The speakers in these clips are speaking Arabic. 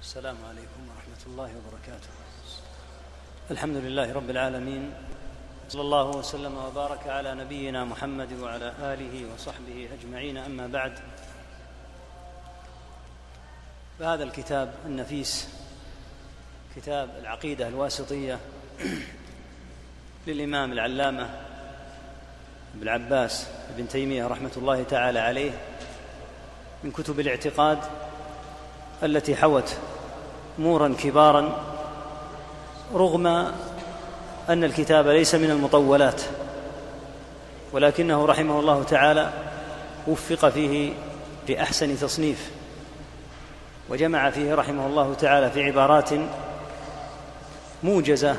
السلام عليكم ورحمة الله وبركاته. الحمد لله رب العالمين. صلى الله وسلم وبارك على نبينا محمد وعلى آله وصحبه أجمعين. أما بعد فهذا الكتاب النفيس كتاب العقيدة الواسطية للإمام العلامة ابن عباس بن تيمية رحمة الله تعالى عليه من كتب الاعتقاد التي حوت امورا كبارا رغم أن الكتاب ليس من المطولات ولكنه رحمه الله تعالى وفق فيه لاحسن تصنيف وجمع فيه رحمه الله تعالى في عبارات موجزة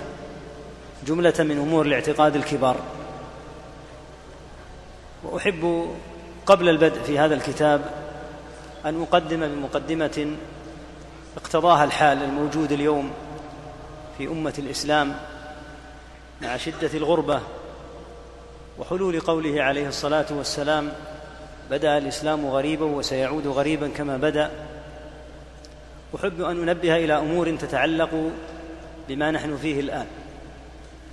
جملة من أمور الاعتقاد الكبار. وأحب قبل البدء في هذا الكتاب أن أقدم بمقدمة اقتضاها الحال الموجود اليوم في أمة الإسلام مع شدة الغربة وحلول قوله عليه الصلاة والسلام بدا الإسلام غريبا وسيعود غريبا كما بدا أحب أن أنبه إلى أمور تتعلق بما نحن فيه الآن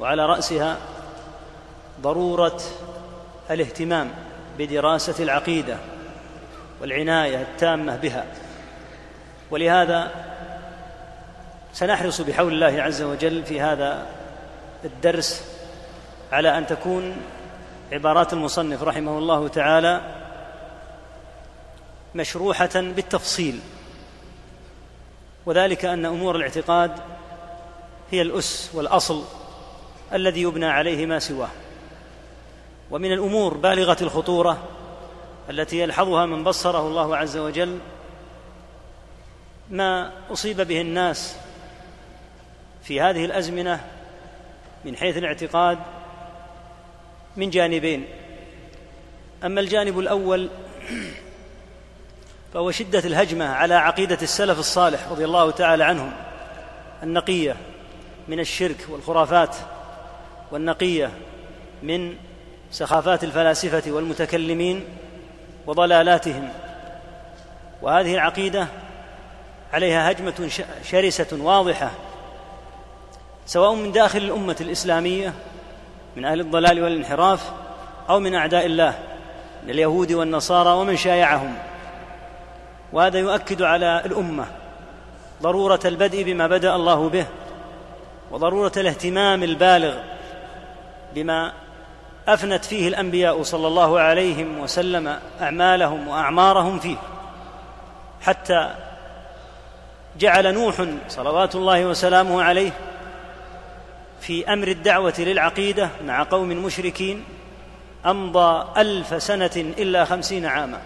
وعلى رأسها ضرورة الاهتمام بدراسة العقيدة والعناية التامة بها. ولهذا سنحرص بحول الله عز وجل في هذا الدرس على أن تكون عبارات المصنف رحمه الله تعالى مشروحة بالتفصيل وذلك أن أمور الاعتقاد هي الأس والأصل الذي يبنى عليه ما سواه. ومن الأمور بالغة الخطورة التي يلحظها من بصره الله عز وجل ما أصيب به الناس في هذه الأزمنة من حيث الاعتقاد من جانبين. أما الجانب الأول فهو شدة الهجمة على عقيدة السلف الصالح رضي الله تعالى عنهم النقية من الشرك والخرافات والنقية من سخافات الفلاسفة والمتكلمين وضلالاتهم. وهذه العقيدة عليها هجمة شرسة واضحة سواء من داخل الأمة الإسلامية من أهل الضلال والانحراف أو من أعداء الله من اليهود والنصارى ومن شايعهم. وهذا يؤكد على الأمة ضرورة البدء بما بدأ الله به وضرورة الاهتمام البالغ بما أفنت فيه الأنبياء صلى الله عليهم وسلم أعمالهم وأعمارهم فيه حتى جعل نوح صلوات الله وسلامه عليه في أمر الدعوة للعقيدة مع قوم مشركين أمضى ألف سنة إلا خمسين عاما.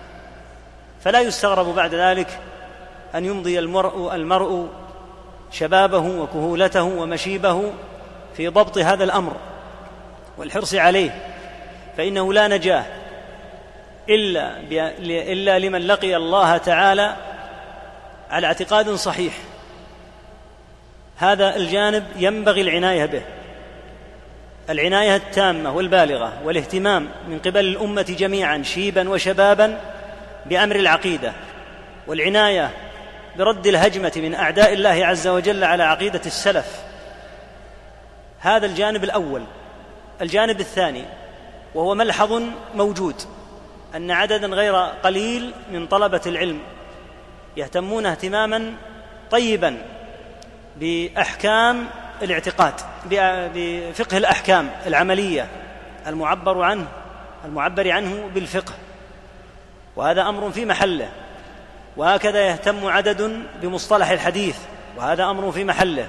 فلا يستغرب بعد ذلك أن يمضي المرء المرء شبابه وكهولته ومشيبه في ضبط هذا الأمر والحرص عليه. فإنه لا نجاة إلا إلا لمن لقي الله تعالى على اعتقاد صحيح. هذا الجانب ينبغي العناية به. العناية التامة والبالغة والاهتمام من قبل الأمة جميعا شيبا وشبابا بأمر العقيدة. والعناية برد الهجمة من أعداء الله عز وجل على عقيدة السلف. هذا الجانب الأول. الجانب الثاني وهو ملحظ موجود أن عددا غير قليل من طلبة العلم. يهتمون اهتماما طيبا بأحكام الاعتقاد بفقه الأحكام العملية المعبر عنه المعبر عنه بالفقه. وهذا أمر في محله. وهكذا يهتم عدد بمصطلح الحديث وهذا أمر في محله.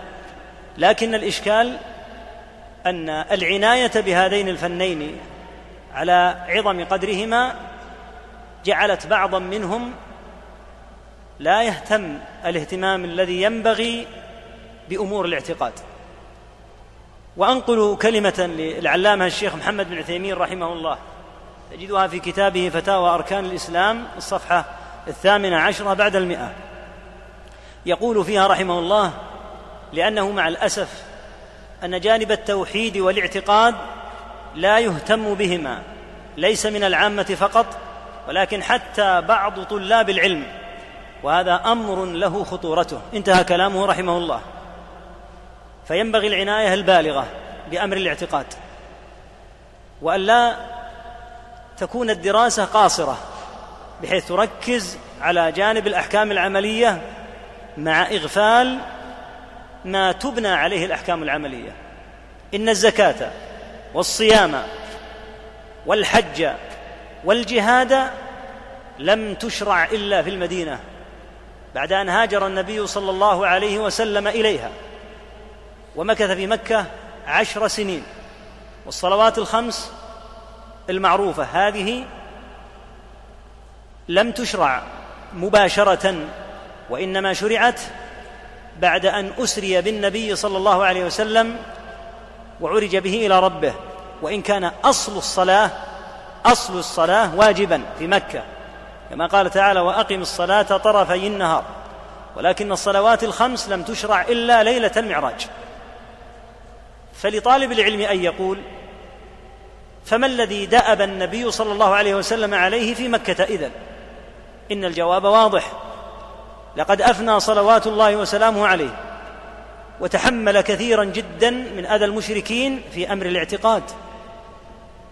لكن الإشكال أن العناية بهذين الفنين على عظم قدرهما جعلت بعضا منهم لا يهتم الاهتمام الذي ينبغي بأمور الاعتقاد. وانقل كلمة للعلامة الشيخ محمد بن عثيمين رحمه الله. تجدها في كتابه فتاوى أركان الإسلام الصفحة الثامنة عشرة بعد المئة. يقول فيها رحمه الله لأنه مع الأسف أن جانب التوحيد والاعتقاد لا يهتم بهما ليس من العامة فقط ولكن حتى بعض طلاب العلم وهذا أمر له خطورته. انتهى كلامه رحمه الله. فينبغي العناية البالغة بأمر الاعتقاد. وأن لا تكون الدراسة قاصرة بحيث تركز على جانب الأحكام العملية مع إغفال ما تبنى عليه الأحكام العملية. إن الزكاة والصيام والحج والجهاد لم تشرع إلا في المدينة. بعد أن هاجر النبي صلى الله عليه وسلم إليها. ومكث في مكة عشر سنين. والصلوات الخمس المعروفة. هذه لم تشرع مباشرة وإنما شرعت بعد أن أسري بالنبي صلى الله عليه وسلم وعرج به إلى ربه. وإن كان أصل الصلاة أصل الصلاة واجبا في مكة. كما قال تعالى وأقم الصلاة طرفي النهار. ولكن الصلوات الخمس لم تشرع إلا ليلة المعراج. فلطالب العلم أن يقول فما الذي دأب النبي صلى الله عليه وسلم عليه في مكة إذن؟ إن الجواب واضح. لقد أفنى صلوات الله وسلامه عليه وتحمل كثيرا جدا من أذى المشركين في أمر الاعتقاد.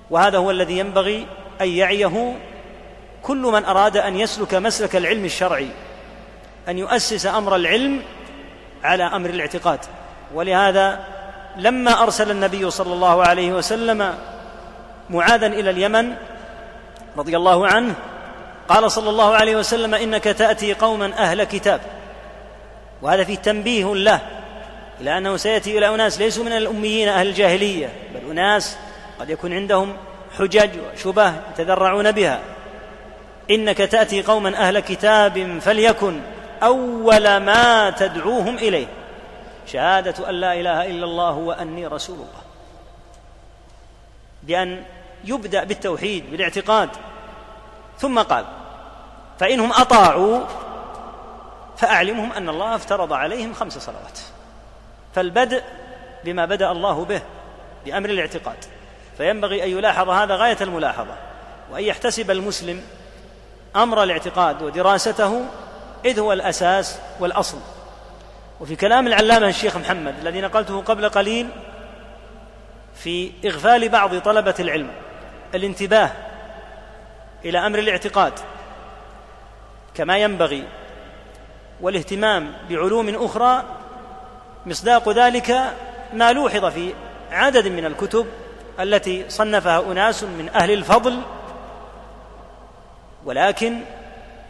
وهذا هو الذي ينبغي أن يعيه كل من أراد أن يسلك مسلك العلم الشرعي أن يؤسس أمر العلم على أمر الاعتقاد. ولهذا لما أرسل النبي صلى الله عليه وسلم معاذا إلى اليمن رضي الله عنه قال صلى الله عليه وسلم إنك تأتي قوما أهل كتاب. وهذا فيه تنبيه له إلى أنه سيأتي إلى أناس ليسوا من الأميين أهل الجاهلية بل أناس قد يكون عندهم حجج وشبه يتذرعون بها. إنك تأتي قوما أهل كتاب فليكن أول ما تدعوهم إليه. شهادة أن لا إله إلا الله وأني رسول الله. بأن يبدأ بالتوحيد بالاعتقاد. ثم قال فإنهم أطاعوا فأعلمهم أن الله افترض عليهم خمس صلوات. فالبدء بما بدأ الله به بأمر الاعتقاد. فينبغي أن يلاحظ هذا غاية الملاحظة وأن يحتسب المسلم أمر الاعتقاد ودراسته إذ هو الأساس والأصل. وفي كلام العلامة الشيخ محمد الذي نقلته قبل قليل في إغفال بعض طلبة العلم الانتباه إلى أمر الاعتقاد كما ينبغي والاهتمام بعلوم أخرى مصداق ذلك ما لوحظ في عدد من الكتب التي صنفها أناس من أهل الفضل ولكن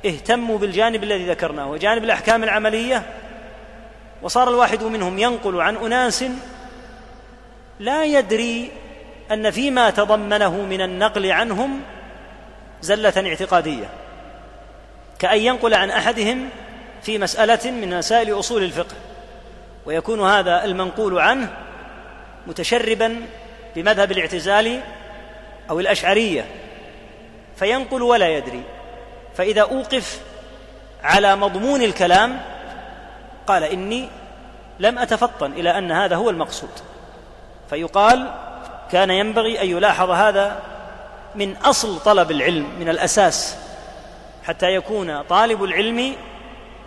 اهتموا بالجانب الذي ذكرناه وجانب الأحكام العملية وصار الواحد منهم ينقل عن أناس لا يدري أن فيما تضمنه من النقل عنهم زلة اعتقادية كأن ينقل عن أحدهم في مسألة من مسائل أصول الفقه ويكون هذا المنقول عنه متشربا بمذهب الاعتزال أو الأشعرية. فينقل ولا يدري. فإذا أوقف على مضمون الكلام قال إني لم أتفطن إلى أن هذا هو المقصود. فيقال كان ينبغي أن يلاحظ هذا من أصل طلب العلم من الأساس حتى يكون طالب العلم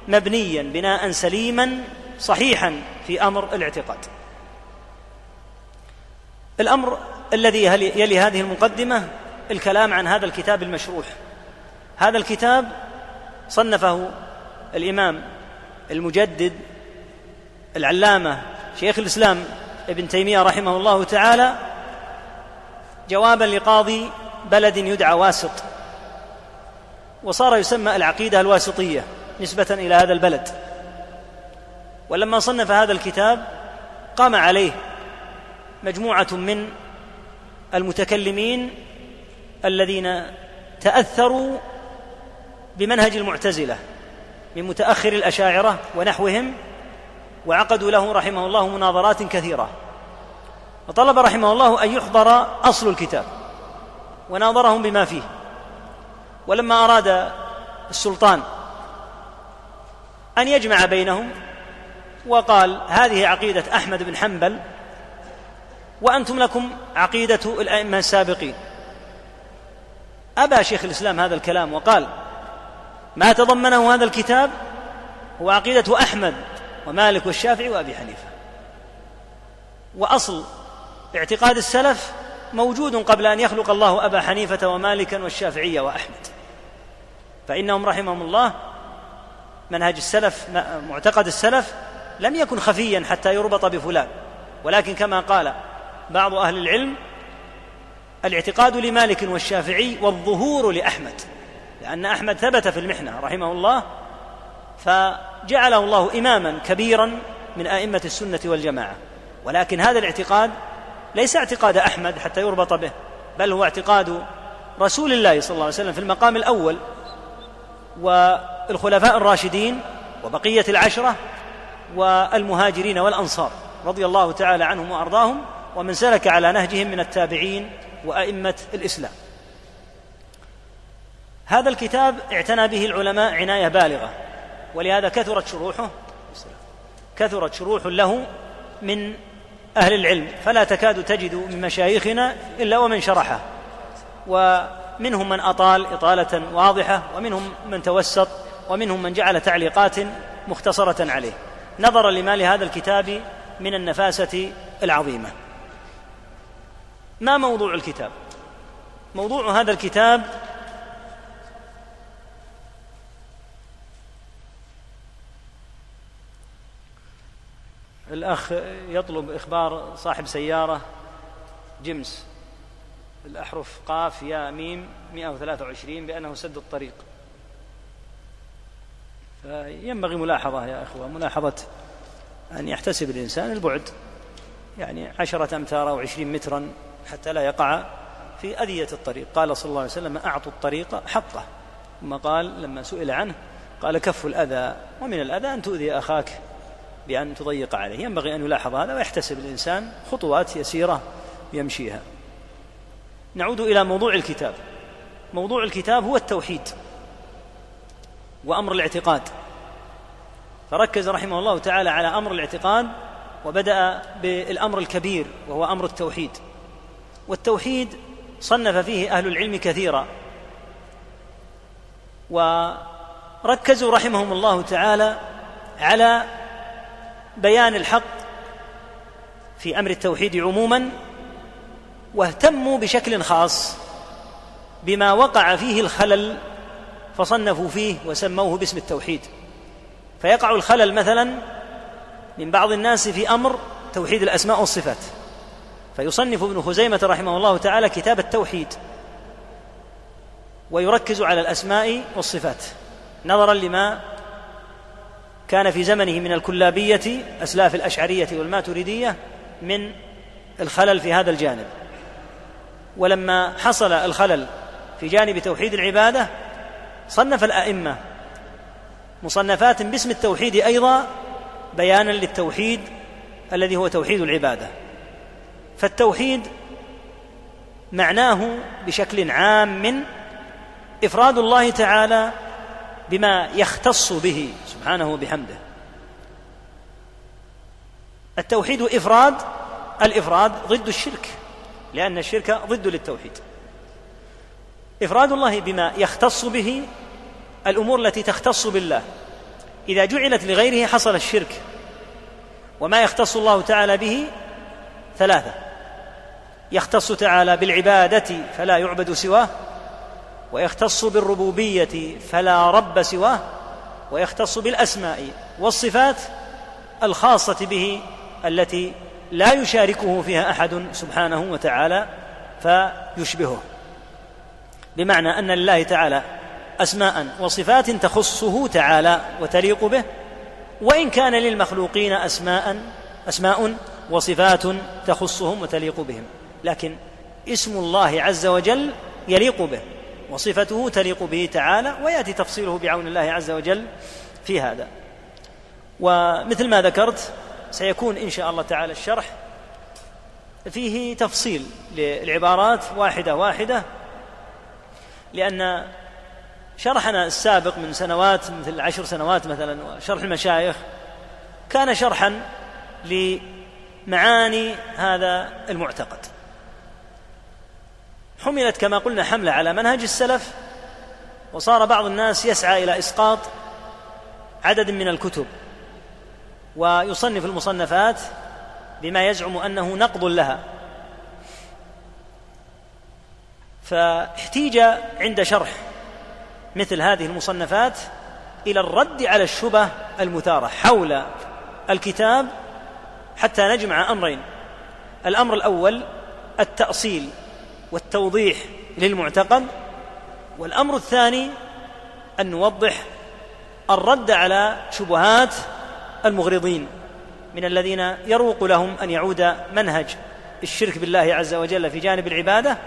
مبنيا بناء سليما صحيحا في أمر الاعتقاد. الأمر الذي يلي هذه المقدمة الكلام عن هذا الكتاب المشروح. هذا الكتاب صنفه الإمام المجدد العلامة شيخ الإسلام ابن تيمية رحمه الله تعالى جوابا لقاضي بلد يدعى واسط وصار يسمى العقيدة الواسطية نسبة إلى هذا البلد. ولما صنف هذا الكتاب قام عليه مجموعة من المتكلمين الذين تأثروا بمنهج المعتزلة من متأخر الأشاعرة ونحوهم وعقدوا له رحمه الله مناظرات كثيرة. وطلب رحمه الله أن يحضر أصل الكتاب وناظرهم بما فيه. ولما أراد السلطان أن يجمع بينهم وقال هذه عقيدة أحمد بن حنبل وأنتم لكم عقيدة الأئمة السابقين. أبى شيخ الإسلام هذا الكلام وقال ما تضمنه هذا الكتاب هو عقيدة أحمد ومالك والشافعي وأبي حنيفة. وأصل اعتقاد السلف موجود قبل أن يخلق الله أبا حنيفة ومالكا والشافعية وأحمد. فإنهم رحمهم الله منهج السلف معتقد السلف لم يكن خفيا حتى يربط بفلان. ولكن كما قال بعض أهل العلم الاعتقاد لمالك والشافعي والظهور لأحمد لأن أحمد ثبت في المحنة رحمه الله فجعله الله إماما كبيرا من أئمة السنة والجماعة. ولكن هذا الاعتقاد ليس اعتقاد أحمد حتى يربط به بل هو اعتقاد رسول الله صلى الله عليه وسلم في المقام الأول والخلفاء الراشدين وبقية العشرة والمهاجرين والأنصار رضي الله تعالى عنهم وأرضاهم ومن سلك على نهجهم من التابعين وأئمة الإسلام. هذا الكتاب اعتنى به العلماء عناية بالغة ولهذا كثرت شروحه كثرت شروح له من أهل العلم فلا تكاد تجد من مشايخنا إلا ومن شرحه ومنهم من أطال إطالة واضحة ومنهم من توسط ومنهم من جعل تعليقات مختصرة عليه. نظرا لما لهذا الكتاب من النفاسة العظيمة. ما موضوع الكتاب؟ موضوع هذا الكتاب الأخ يطلب إخبار صاحب سيارة جمس الأحرف قاف يا ميم 123 بأنه سد الطريق. فينبغي ملاحظة يا أخوة ملاحظة أن يحتسب الإنسان البعد. يعني عشرة أمتار أو عشرين مترا حتى لا يقع في أذية الطريق. قال صلى الله عليه وسلم أعطوا الطريق حقه. ثم قال لما سئل عنه قال كف الأذى ومن الأذى أن تؤذي أخاك بأن تضيق عليه. ينبغي أن يلاحظ هذا ويحتسب الإنسان خطوات يسيرة يمشيها. نعود إلى موضوع الكتاب. موضوع الكتاب هو التوحيد وأمر الاعتقاد. فركز رحمه الله تعالى على أمر الاعتقاد وبدأ بالأمر الكبير وهو أمر التوحيد. والتوحيد صنف فيه أهل العلم كثيرا. وركزوا رحمهم الله تعالى على بيان الحق في أمر التوحيد عموما واهتموا بشكل خاص بما وقع فيه الخلل فصنفوا فيه وسموه باسم التوحيد. فيقع الخلل مثلا من بعض الناس في أمر توحيد الأسماء والصفات. فيصنف ابن خزيمة رحمه الله تعالى كتاب التوحيد ويركز على الأسماء والصفات نظرا لما كان في زمنه من الكلابية أسلاف الأشعرية والماتريدية من الخلل في هذا الجانب. ولما حصل الخلل في جانب توحيد العبادة صنف الأئمة مصنفات باسم التوحيد أيضا بيانا للتوحيد الذي هو توحيد العبادة. فالتوحيد معناه بشكل عام من إفراد الله تعالى بما يختص به سبحانه وبحمده. التوحيد إفراد الإفراد ضد الشرك لأن الشرك ضد للتوحيد. إفراد الله بما يختص به الأمور التي تختص بالله. إذا جعلت لغيره حصل الشرك وما يختص الله تعالى به ثلاثة. يختص تعالى بالعبادة فلا يعبد سواه ويختص بالربوبية فلا رب سواه ويختص بالأسماء والصفات الخاصة به التي لا يشاركه فيها أحد سبحانه وتعالى فيشبهه. بمعنى أن لله تعالى أسماء وصفات تخصه تعالى وتليق به وإن كان للمخلوقين أسماء أسماء وصفات تخصهم وتليق بهم. لكن اسم الله عز وجل يليق به وصفته تليق به تعالى ويأتي تفصيله بعون الله عز وجل في هذا. ومثل ما ذكرت سيكون إن شاء الله تعالى الشرح فيه تفصيل للعبارات واحدة واحدة لأن شرحنا السابق من سنوات مثل عشر سنوات مثلا وشرح المشايخ كان شرحا لمعاني هذا المعتقد. حملت كما قلنا حملة على منهج السلف وصار بعض الناس يسعى إلى إسقاط عدد من الكتب ويصنف المصنفات بما يزعم أنه نقض لها. فاحتيج عند شرح مثل هذه المصنفات إلى الرد على الشبه المثارة حول الكتاب حتى نجمع أمرين. الأمر الأول التأصيل. والتوضيح للمعتقد والأمر الثاني أن نوضح الرد على شبهات المغرضين من الذين يروق لهم أن يعود منهج الشرك بالله عز وجل في جانب العبادة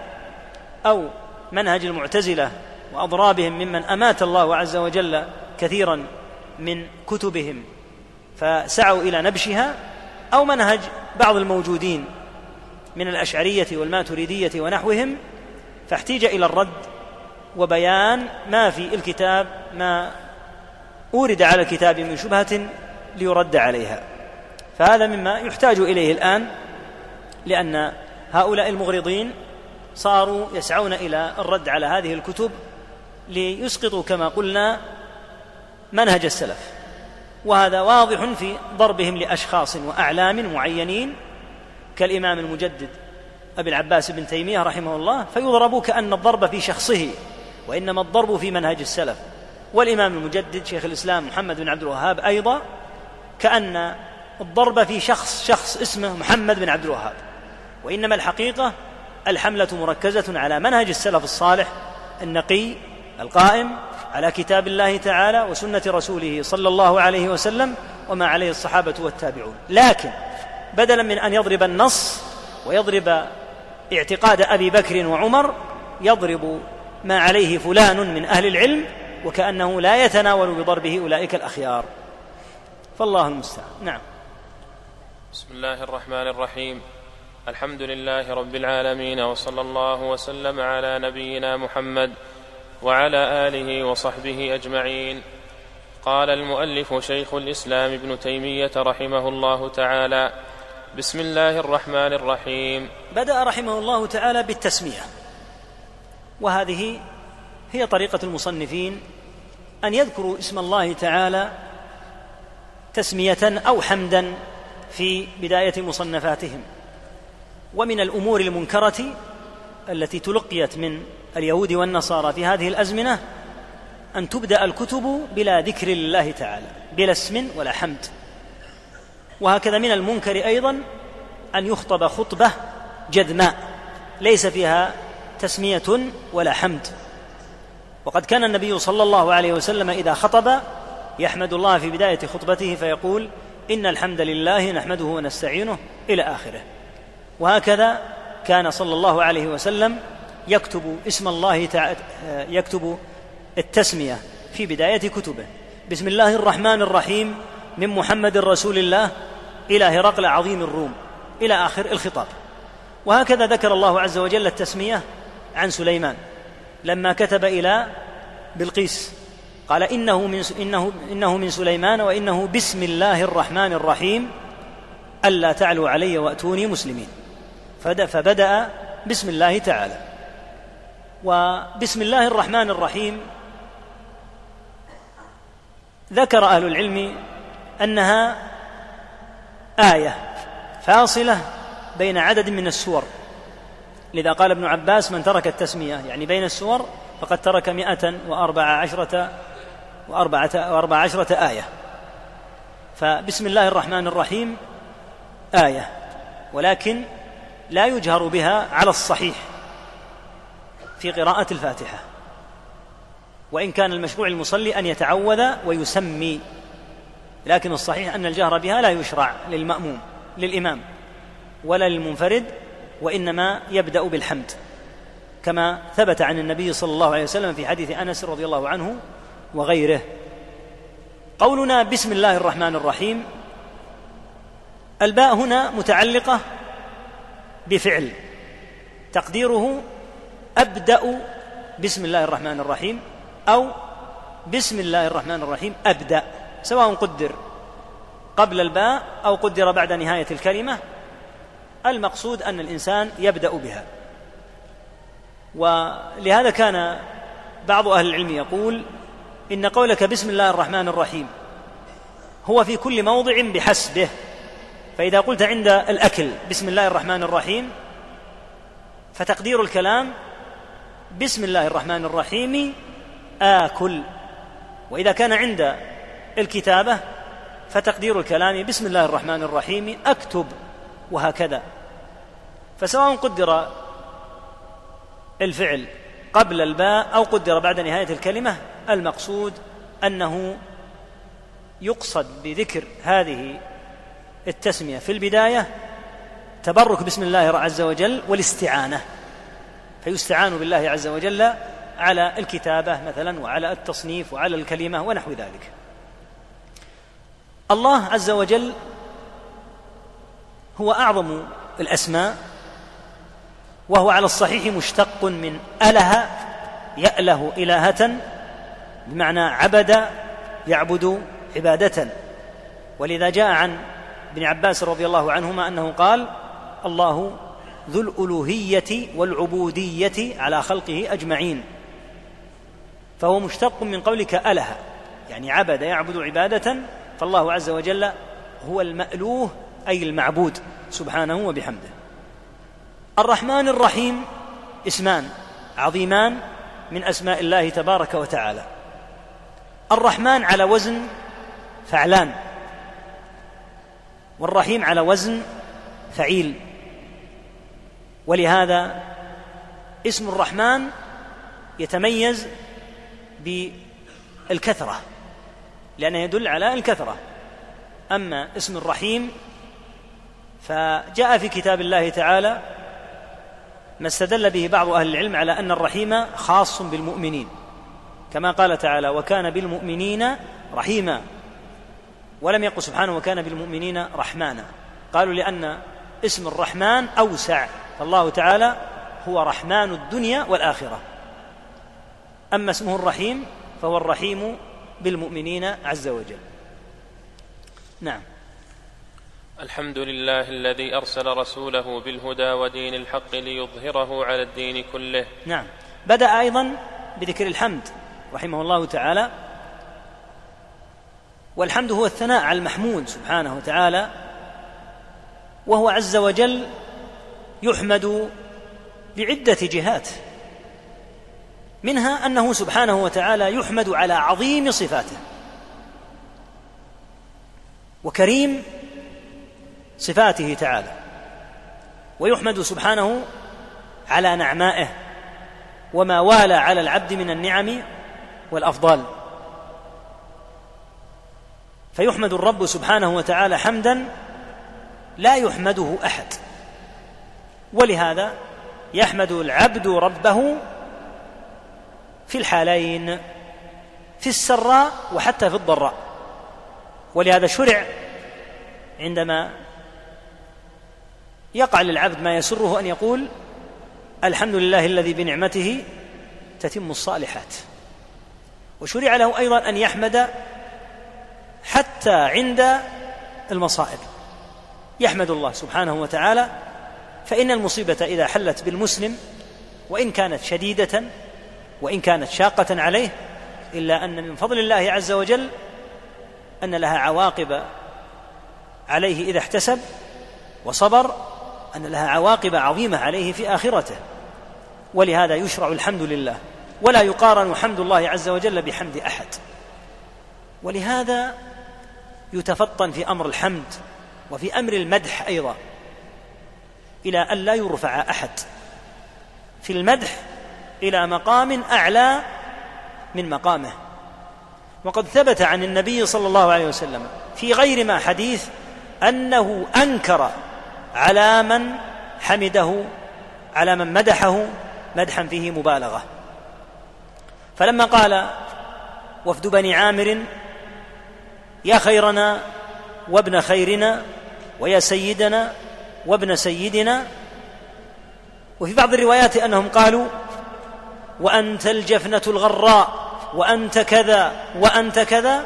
أو منهج المعتزلة وأضرابهم ممن أمات الله عز وجل كثيرا من كتبهم فسعوا إلى نبشها أو منهج بعض الموجودين. من الأشعرية والماتريدية ونحوهم فاحتيج إلى الرد وبيان ما في الكتاب ما أورد على الكتاب من شبهة ليرد عليها. فهذا مما يحتاج إليه الآن لأن هؤلاء المغرضين صاروا يسعون إلى الرد على هذه الكتب ليسقطوا كما قلنا منهج السلف. وهذا واضح في ضربهم لأشخاص وأعلام معينين كالإمام المجدد أبي العباس بن تيمية رحمه الله فيضرب كأن الضرب في شخصه وإنما الضرب في منهج السلف. والإمام المجدد شيخ الإسلام محمد بن عبد الوهاب أيضا كأن الضرب في شخص شخص اسمه محمد بن عبد الوهاب. وإنما الحقيقة الحملة مركزة على منهج السلف الصالح النقي القائم على كتاب الله تعالى وسنة رسوله صلى الله عليه وسلم وما عليه الصحابة والتابعون. لكن بدلا من أن يضرب النص ويضرب اعتقاد أبي بكر وعمر يضرب ما عليه فلان من أهل العلم وكأنه لا يتناول بضربه أولئك الأخيار. فالله المستعان. نعم. بسم الله الرحمن الرحيم. الحمد لله رب العالمين وصلى الله وسلم على نبينا محمد وعلى آله وصحبه أجمعين. قال المؤلف شيخ الإسلام ابن تيمية رحمه الله تعالى بسم الله الرحمن الرحيم. بدأ رحمه الله تعالى بالتسمية. وهذه هي طريقة المصنفين أن يذكروا اسم الله تعالى تسمية أو حمدا في بداية مصنفاتهم. ومن الأمور المنكرة التي تلقيت من اليهود والنصارى في هذه الأزمنة أن تبدأ الكتب بلا ذكر لله تعالى بلا اسم ولا حمد. وهكذا من المنكر أيضا أن يخطب خطبة جذماء ليس فيها تسمية ولا حمد. وقد كان النبي صلى الله عليه وسلم إذا خطب يحمد الله في بداية خطبته فيقول إن الحمد لله نحمده ونستعينه إلى آخره. وهكذا كان صلى الله عليه وسلم يكتب اسم الله تعالى يكتب التسمية في بداية كتبه. بسم الله الرحمن الرحيم. من محمد رسول الله إلى هرقل عظيم الروم إلى آخر الخطاب. وهكذا ذكر الله عز وجل التسمية عن سليمان. لما كتب إلى بلقيس قال إنه من إنه إنه من سليمان وإنه بسم الله الرحمن الرحيم ألا تعلوا علي وأتوني مسلمين. فبدأ بسم الله تعالى. وبسم الله الرحمن الرحيم ذكر أهل العلم أنها آية فاصلة بين عدد من السور. لذا قال ابن عباس من ترك التسمية يعني بين السور فقد ترك مئة وأربع عشرة وأربعة, وأربع عشرة آية. فبسم الله الرحمن الرحيم آية ولكن لا يجهر بها على الصحيح في قراءة الفاتحة. وإن كان المشروع المصلي أن يتعوذ ويسمي. لكن الصحيح أن الجهر بها لا يشرع للمأموم للإمام ولا للمنفرد وإنما يبدأ بالحمد. كما ثبت عن النبي صلى الله عليه وسلم في حديث أنس رضي الله عنه وغيره قولنا بسم الله الرحمن الرحيم. الباء هنا متعلقة بفعل تقديره أبدأ بسم الله الرحمن الرحيم أو بسم الله الرحمن الرحيم أبدأ. سواء قدر قبل الباء أو قدر بعد نهاية الكلمة المقصود أن الإنسان يبدأ بها. ولهذا كان بعض أهل العلم يقول إن قولك بسم الله الرحمن الرحيم هو في كل موضع بحسبه فإذا قلت عند الأكل بسم الله الرحمن الرحيم فتقدير الكلام بسم الله الرحمن الرحيم آكل. وإذا كان عند الكتابة فتقدير الكلام بسم الله الرحمن الرحيم أكتب وهكذا. فسواء قدر الفعل قبل الباء أو قدر بعد نهاية الكلمة المقصود أنه يقصد بذكر هذه التسمية في البداية تبرك بسم الله عز وجل والاستعانة. فيستعان بالله عز وجل على الكتابة مثلا وعلى التصنيف وعلى الكلمة ونحو ذلك. الله عز وجل هو أعظم الأسماء وهو على الصحيح مشتق من أله يأله إلهة بمعنى عبد يعبد عبادة. ولذا جاء عن ابن عباس رضي الله عنهما أنه قال الله ذو الألوهية والعبودية على خلقه أجمعين فهو مشتق من قولك أله يعني عبد يعبد عبادة فالله عز وجل هو المألوه أي المعبود سبحانه وبحمده. الرحمن الرحيم اسمان عظيمان من أسماء الله تبارك وتعالى. الرحمن على وزن فعلان. والرحيم على وزن فعيل. ولهذا اسم الرحمن يتميز بالكثرة. لأنه يدل على الكثرة. أما اسم الرحيم فجاء في كتاب الله تعالى ما استدل به بعض أهل العلم على أن الرحيم خاص بالمؤمنين. كما قال تعالى وكان بالمؤمنين رحيما ولم يقل سبحانه وكان بالمؤمنين رحمانا قالوا لأن اسم الرحمن أوسع فالله تعالى هو رحمن الدنيا والآخرة. أما اسمه الرحيم فهو الرحيم بالمؤمنين عز وجل. نعم. الحمد لله الذي أرسل رسوله بالهدى ودين الحق ليظهره على الدين كله. نعم. بدأ أيضا بذكر الحمد رحمه الله تعالى. والحمد هو الثناء على المحمود سبحانه وتعالى. وهو عز وجل يحمد بعده جهات. منها أنه سبحانه وتعالى يحمد على عظيم صفاته. وكريم صفاته تعالى. ويحمد سبحانه على نعمائه. وما والى على العبد من النعم والأفضال. فيحمد الرب سبحانه وتعالى حمدا لا يحمده أحد. ولهذا يحمد العبد ربه في الحالين في السراء وحتى في الضراء. ولهذا شرع عندما يقع للعبد ما يسره أن يقول الحمد لله الذي بنعمته تتم الصالحات. وشرع له أيضا أن يحمد حتى عند المصائب. يحمد الله سبحانه وتعالى فإن المصيبة إذا حلت بالمسلم وإن كانت شديدة وإن كانت شاقة عليه إلا أن من فضل الله عز وجل أن لها عواقب عليه إذا احتسب وصبر أن لها عواقب عظيمة عليه في آخرته. ولهذا يشرع الحمد لله ولا يقارن حمد الله عز وجل بحمد أحد. ولهذا يتفطن في أمر الحمد وفي أمر المدح أيضا إلى أن لا يرفع أحد. في المدح إلى مقام أعلى من مقامه. وقد ثبت عن النبي صلى الله عليه وسلم في غير ما حديث أنه أنكر على من حمده على من مدحه مدحا فيه مبالغة. فلما قال وفد بني عامر يا خيرنا وابن خيرنا ويا سيدنا وابن سيدنا. وفي بعض الروايات أنهم قالوا وأنت الجفنة الغراء وأنت كذا وأنت كذا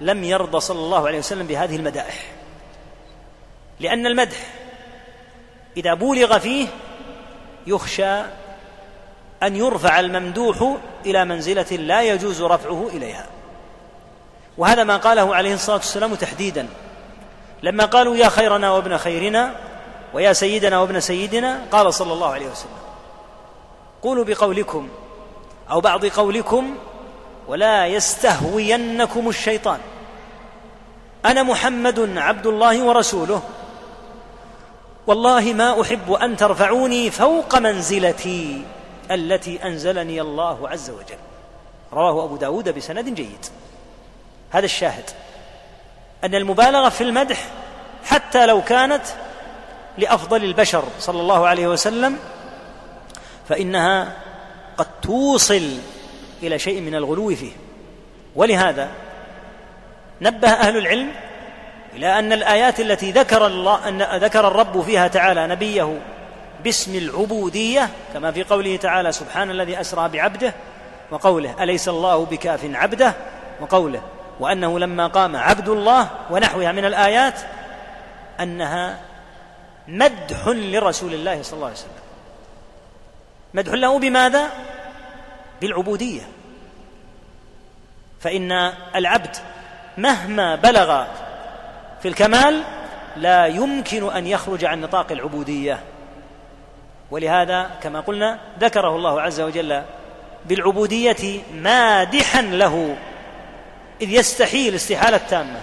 لم يرضى صلى الله عليه وسلم بهذه المدائح. لأن المدح إذا بولغ فيه يخشى أن يرفع الممدوح إلى منزلة لا يجوز رفعه إليها. وهذا ما قاله عليه الصلاة والسلام تحديدا. لما قالوا يا خيرنا وابن خيرنا ويا سيدنا وابن سيدنا قال صلى الله عليه وسلم قولوا بقولكم أو بعض قولكم ولا يستهوينكم الشيطان. أنا محمد عبد الله ورسوله. والله ما أحب أن ترفعوني فوق منزلتي التي أنزلني الله عز وجل. رواه أبو داود بسند جيد. هذا الشاهد. أن المبالغة في المدح حتى لو كانت لأفضل البشر صلى الله عليه وسلم فإنها قد توصل إلى شيء من الغلو فيه. ولهذا نبه أهل العلم إلى أن الآيات التي ذكر الله أن ذكر الرب فيها تعالى نبيه باسم العبودية كما في قوله تعالى سبحان الذي أسرى بعبده وقوله أليس الله بكاف عبده وقوله وأنه لما قام عبد الله ونحوها من الآيات أنها مدح لرسول الله صلى الله عليه وسلم. مدح له بماذا؟ بالعبودية. فإن العبد مهما بلغ في الكمال لا يمكن أن يخرج عن نطاق العبودية. ولهذا كما قلنا ذكره الله عز وجل بالعبودية مادحا له. إذ يستحيل استحالة تامه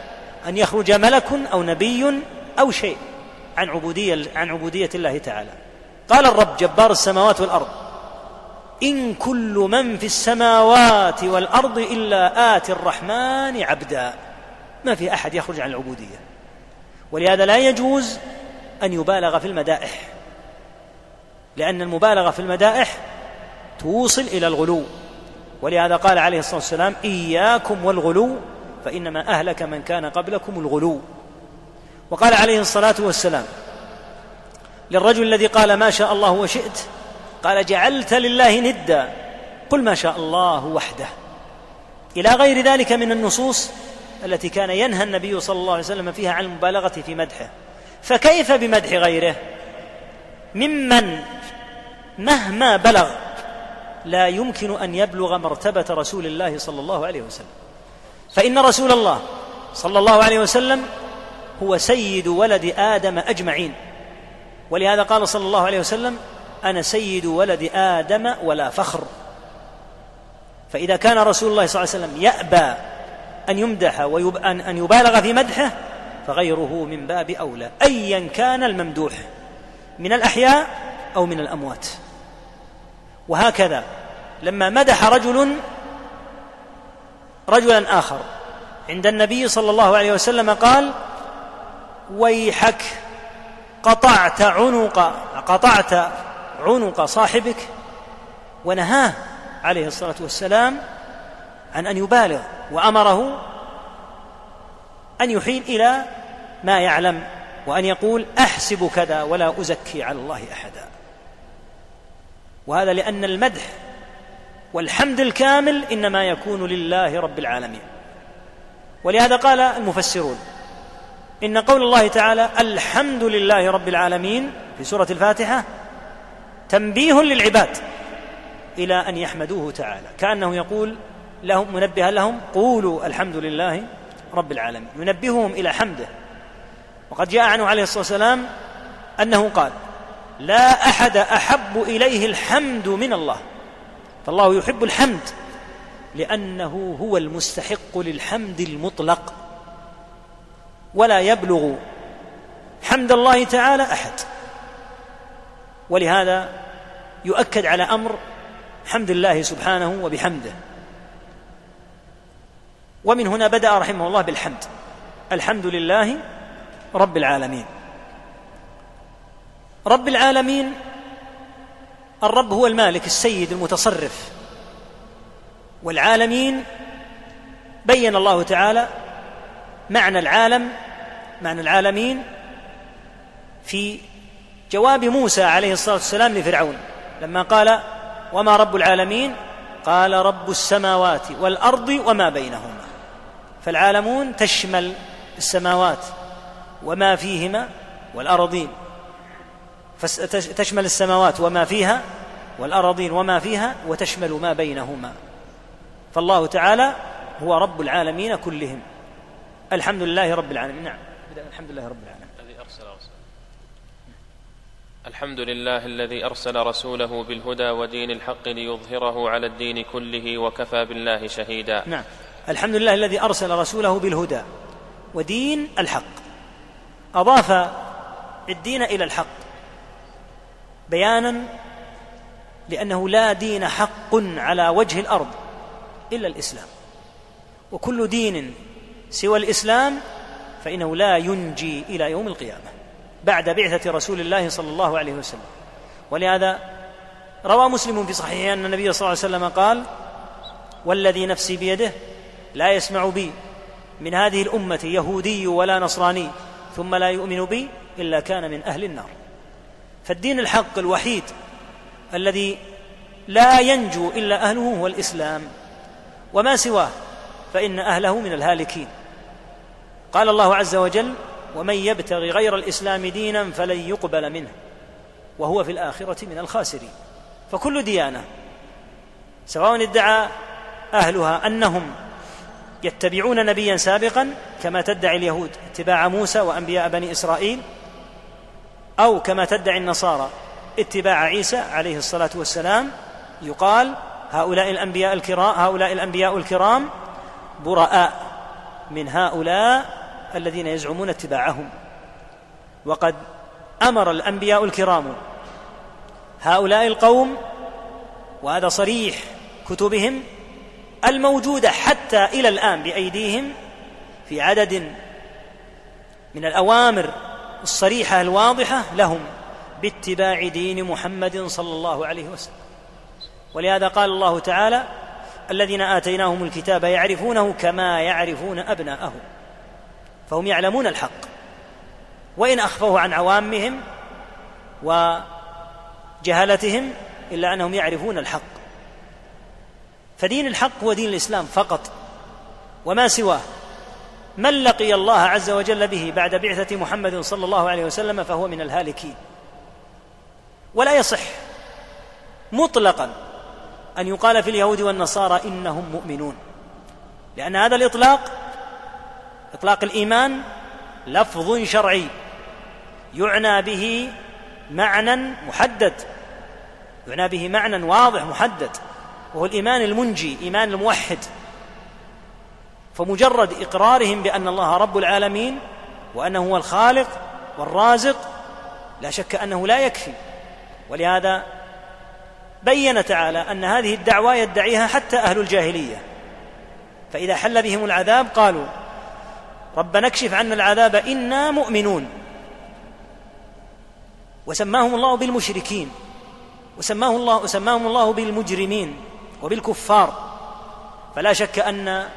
أن يخرج ملك أو نبي أو شيء عن عبوديه عن عبودية الله تعالى. قال الرب جبار السماوات والأرض إن كل من في السماوات والأرض إلا آتي الرحمن عبدا. ما في أحد يخرج عن العبودية. ولهذا لا يجوز أن يبالغ في المدائح لأن المبالغة في المدائح توصل إلى الغلو. ولهذا قال عليه الصلاة والسلام إياكم والغلو فإنما أهلك من كان قبلكم الغلو. وقال عليه الصلاة والسلام للرجل الذي قال ما شاء الله وشئت قال جعلت لله ندا قل ما شاء الله وحده. إلى غير ذلك من النصوص التي كان ينهى النبي صلى الله عليه وسلم فيها عن المبالغة في مدحه. فكيف بمدح غيره؟ ممن مهما بلغ لا يمكن أن يبلغ مرتبة رسول الله صلى الله عليه وسلم. فإن رسول الله صلى الله عليه وسلم هو سيد ولد آدم أجمعين. ولهذا قال صلى الله عليه وسلم أنا سيد ولد آدم ولا فخر. فإذا كان رسول الله صلى الله عليه وسلم يأبى أن يمدح وان يبالغ في مدحه فغيره من باب أولى ايا كان الممدوح من الأحياء أو من الأموات. وهكذا لما مدح رجل رجلا آخر عند النبي صلى الله عليه وسلم قال ويحك قطعت عنق قطعت عنق صاحبك ونهاه عليه الصلاة والسلام عن أن يبالغ وأمره أن يحيل إلى ما يعلم وأن يقول أحسب كذا ولا أزكي على الله أحدا. وهذا لأن المدح والحمد الكامل إنما يكون لله رب العالمين. ولهذا قال المفسرون إن قول الله تعالى الحمد لله رب العالمين في سورة الفاتحة تنبيه للعباد إلى أن يحمدوه تعالى. كأنه يقول لهم منبها لهم قولوا الحمد لله رب العالمين. ينبههم إلى حمده. وقد جاء عنه عليه الصلاة والسلام أنه قال لا أحد أحب إليه الحمد من الله. فالله يحب الحمد لأنه هو المستحق للحمد المطلق. ولا يبلغ حمد الله تعالى أحد. ولهذا يؤكد على أمر حمد الله سبحانه وبحمده. ومن هنا بدأ رحمه الله بالحمد. الحمد لله رب العالمين. رب العالمين الرب هو المالك السيد المتصرف. والعالمين بين الله تعالى معنى العالم معنى العالمين في جواب موسى عليه الصلاة والسلام لفرعون. لما قال وما رب العالمين قال رب السماوات والأرض وما بينهما. فالعالمون تشمل السماوات وما فيهما والأرضين. تشمل السماوات وما فيها والأراضين وما فيها وتشمل ما بينهما. فالله تعالى هو رب العالمين كلهم. الحمد لله رب العالمين. نعم. الحمد لله رب العالمين. الذي أرسل رسوله. الحمد لله الذي أرسل رسوله بالهدى ودين الحق ليظهره على الدين كله وكفى بالله شهيدا. نعم. الحمد لله الذي أرسل رسوله بالهدى ودين الحق. أضاف الدين إلى الحق بيانا لأنه لا دين حق على وجه الأرض إلا الإسلام. وكل دين سوى الإسلام فإنه لا ينجي إلى يوم القيامة بعد بعثة رسول الله صلى الله عليه وسلم. ولهذا روى مسلم في صحيحه أن النبي صلى الله عليه وسلم قال والذي نفسي بيده لا يسمع بي من هذه الأمة يهودي ولا نصراني ثم لا يؤمن بي إلا كان من أهل النار. فالدين الحق الوحيد الذي لا ينجو إلا أهله هو الإسلام. وما سواه فإن أهله من الهالكين. قال الله عز وجل ومن يبتغ غير الإسلام دينا فلن يقبل منه وهو في الآخرة من الخاسرين. فكل ديانة سواء ادعى أهلها أنهم يتبعون نبيا سابقا كما تدعي اليهود اتباع موسى وأنبياء بني إسرائيل أو كما تدعي النصارى اتباع عيسى عليه الصلاة والسلام يقال هؤلاء الأنبياء الكرام هؤلاء الأنبياء الكرام براء من هؤلاء الذين يزعمون اتباعهم. وقد أمر الأنبياء الكرام هؤلاء القوم وهذا صريح كتبهم الموجودة حتى إلى الآن بأيديهم في عدد من الأوامر الصريحة الواضحة لهم باتباع دين محمد صلى الله عليه وسلم. ولهذا قال الله تعالى الذين آتيناهم الكتاب يعرفونه كما يعرفون أبناءهم. فهم يعلمون الحق. وإن أخفوه عن عوامهم وجهلتهم إلا أنهم يعرفون الحق. فدين الحق هو دين الإسلام فقط وما سواه. من لقي الله عز وجل به بعد بعثة محمد صلى الله عليه وسلم فهو من الهالكين. ولا يصح مطلقا أن يقال في اليهود والنصارى إنهم مؤمنون لأن هذا الإطلاق إطلاق الإيمان لفظ شرعي يعنى به معنى محدد يعنى به معنى واضح محدد وهو الإيمان المنجي إيمان الموحد. فمجرد إقرارهم بأن الله رب العالمين وأنه هو الخالق والرازق لا شك أنه لا يكفي. ولهذا بين تعالى أن هذه الدعوى يدعيها حتى أهل الجاهلية. فإذا حل بهم العذاب قالوا ربنا اكشف عنا العذاب إنا مؤمنون. وسماهم الله بالمشركين. وسماه الله وسماهم الله بالمجرمين وبالكفار. فلا شك أن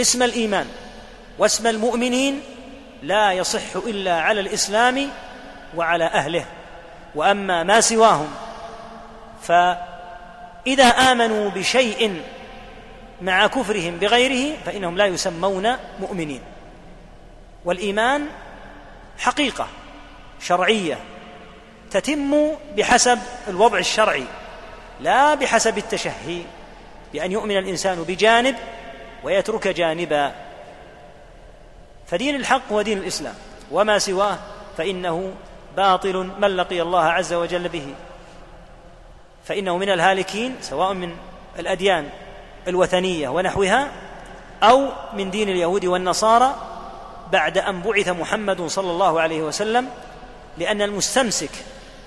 اسم الإيمان واسم المؤمنين لا يصح إلا على الإسلام وعلى أهله. وأما ما سواهم فإذا آمنوا بشيء مع كفرهم بغيره فإنهم لا يسمون مؤمنين. والإيمان حقيقة شرعية تتم بحسب الوضع الشرعي لا بحسب التشهي بأن يؤمن الإنسان بجانب ويترك جانبا. فدين الحق هو دين الإسلام وما سواه فإنه باطل من لقي الله عز وجل به. فإنه من الهالكين سواء من الأديان. الوثنية ونحوها أو من دين اليهود والنصارى بعد أن بعث محمد صلى الله عليه وسلم لأن المستمسك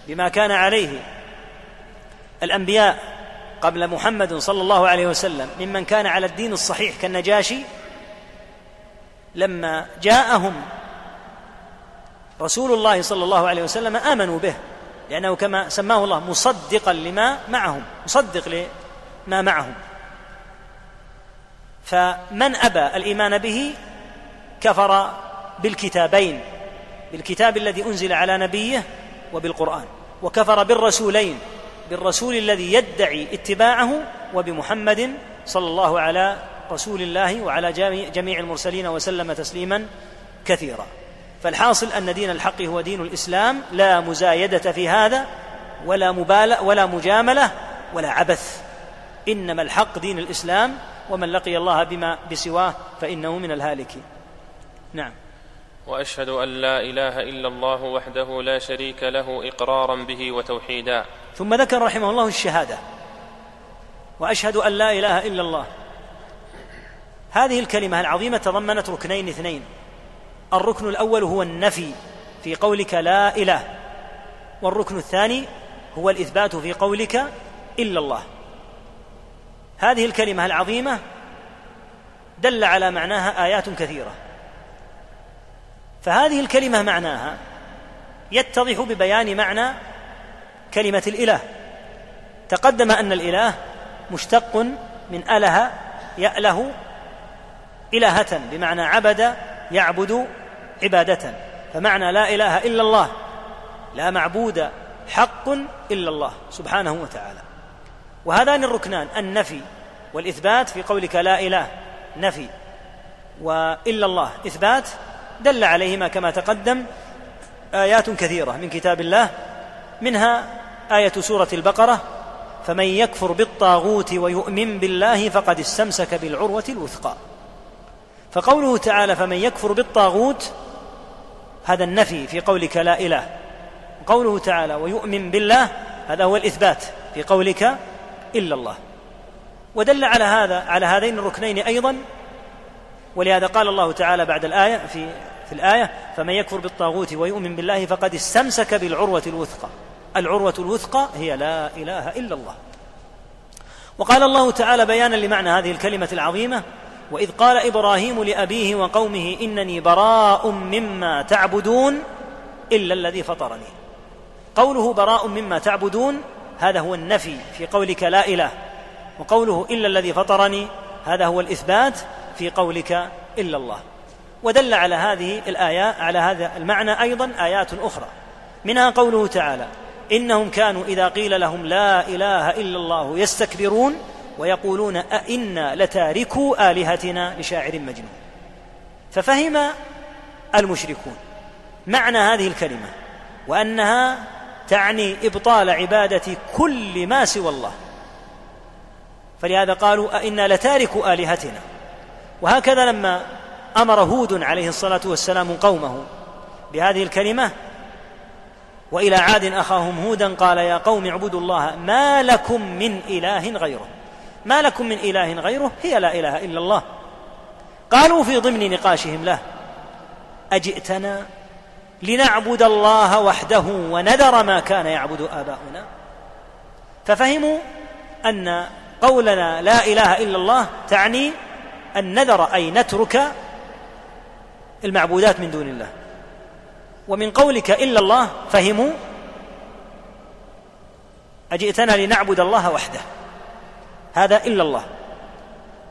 بما كان عليه الأنبياء قبل محمد صلى الله عليه وسلم ممن كان على الدين الصحيح كالنجاشي لما جاءهم رسول الله صلى الله عليه وسلم آمنوا به لأنه كما سماه الله مصدقا لما معهم مصدق لما معهم. فمن أبى الإيمان به كفر بالكتابين بالكتاب الذي أنزل على نبيه وبالقرآن وكفر بالرسولين بالرسول الذي يدعي اتباعه وبمحمد صلى الله على رسول الله وعلى جميع المرسلين وسلم تسليما كثيرا. فالحاصل أن دين الحق هو دين الإسلام لا مزايدة في هذا ولا مبالغ ولا مجاملة ولا عبث. إنما الحق دين الإسلام ومن لقي الله بما بسواه فإنه من الهالكين. نعم. وأشهد أن لا إله إلا الله وحده لا شريك له إقرارا به وتوحيدا. ثم ذكر رحمه الله الشهادة. وأشهد أن لا إله إلا الله. هذه الكلمة العظيمة تضمنت ركنين اثنين. الركن الأول هو النفي في قولك لا إله. والركن الثاني هو الإثبات في قولك إلا الله. هذه الكلمة العظيمة دل على معناها آيات كثيرة. فهذه الكلمة معناها يتضح ببيان معنى كلمة الإله. تقدم أن الإله مشتق من أله يأله إلهة بمعنى عبد يعبد عبادة. فمعنى لا إله إلا الله لا معبود حق إلا الله سبحانه وتعالى. وهذان الركنان النفي والإثبات في قولك لا إله نفي وإلا الله إثبات دل عليهما كما تقدم آيات كثيرة من كتاب الله منها آية سورة البقرة فمن يكفر بالطاغوت ويؤمن بالله فقد استمسك بالعروة الوثقى. فقوله تعالى فمن يكفر بالطاغوت هذا النفي في قولك لا إله. قوله تعالى ويؤمن بالله هذا هو الإثبات في قولك إلا الله. ودل على هذا على هذين الركنين أيضا. ولهذا قال الله تعالى بعد الآية في في الآية فمن يكفر بالطاغوت ويؤمن بالله فقد استمسك بالعروة الوثقى. العروة الوثقى هي لا إله إلا الله. وقال الله تعالى بيانا لمعنى هذه الكلمة العظيمة وإذ قال إبراهيم لأبيه وقومه إنني براء مما تعبدون إلا الذي فطرني. قوله براء مما تعبدون هذا هو النفي في قولك لا إله وقوله إلا الذي فطرني هذا هو الإثبات في قولك إلا الله. ودل على هذه الآية على هذا المعنى أيضا آيات أخرى. منها قوله تعالى إنهم كانوا إذا قيل لهم لا إله إلا الله يستكبرون ويقولون أئنا لتاركوا آلهتنا لشاعر مجنون. ففهم المشركون معنى هذه الكلمة وأنها تعني إبطال عبادة كل ما سوى الله. فلهذا قالوا أئنا لتاركوا آلهتنا. وهكذا لما أمر هود عليه الصلاة والسلام قومه بهذه الكلمة وإلى عاد أخاهم هودا قال يا قوم اعبدوا الله ما لكم من إله غيره. ما لكم من إله غيره؟ هي لا إله إلا الله. قالوا في ضمن نقاشهم له أجئتنا لنعبد الله وحده ونذر ما كان يعبد آباؤنا. ففهموا أن قولنا لا إله إلا الله تعني النذر أي نترك المعبودات من دون الله. ومن قولك إلا الله فهموا أجئتنا لنعبد الله وحده. هذا إلا الله.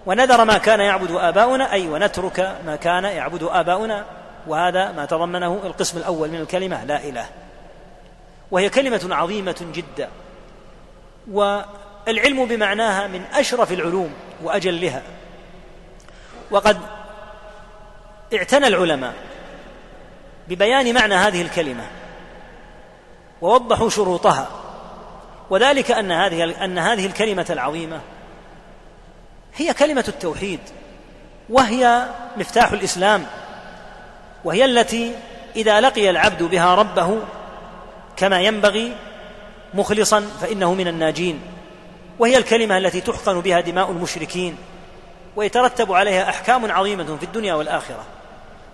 ونذر ما كان يعبد آباؤنا أي ونترك ما كان يعبد آباؤنا. وهذا ما تضمنه القسم الأول من الكلمة لا إله. وهي كلمة عظيمة جدا. والعلم بمعناها من أشرف العلوم وأجلها. وقد اعتنى العلماء ببيان معنى هذه الكلمة ووضحوا شروطها. وذلك أن هذه أن هذه الكلمة العظيمة هي كلمة التوحيد وهي مفتاح الإسلام. وهي التي إذا لقي العبد بها ربه كما ينبغي مخلصا فإنه من الناجين. وهي الكلمة التي تحقن بها دماء المشركين ويترتب عليها أحكام عظيمة في الدنيا والآخرة.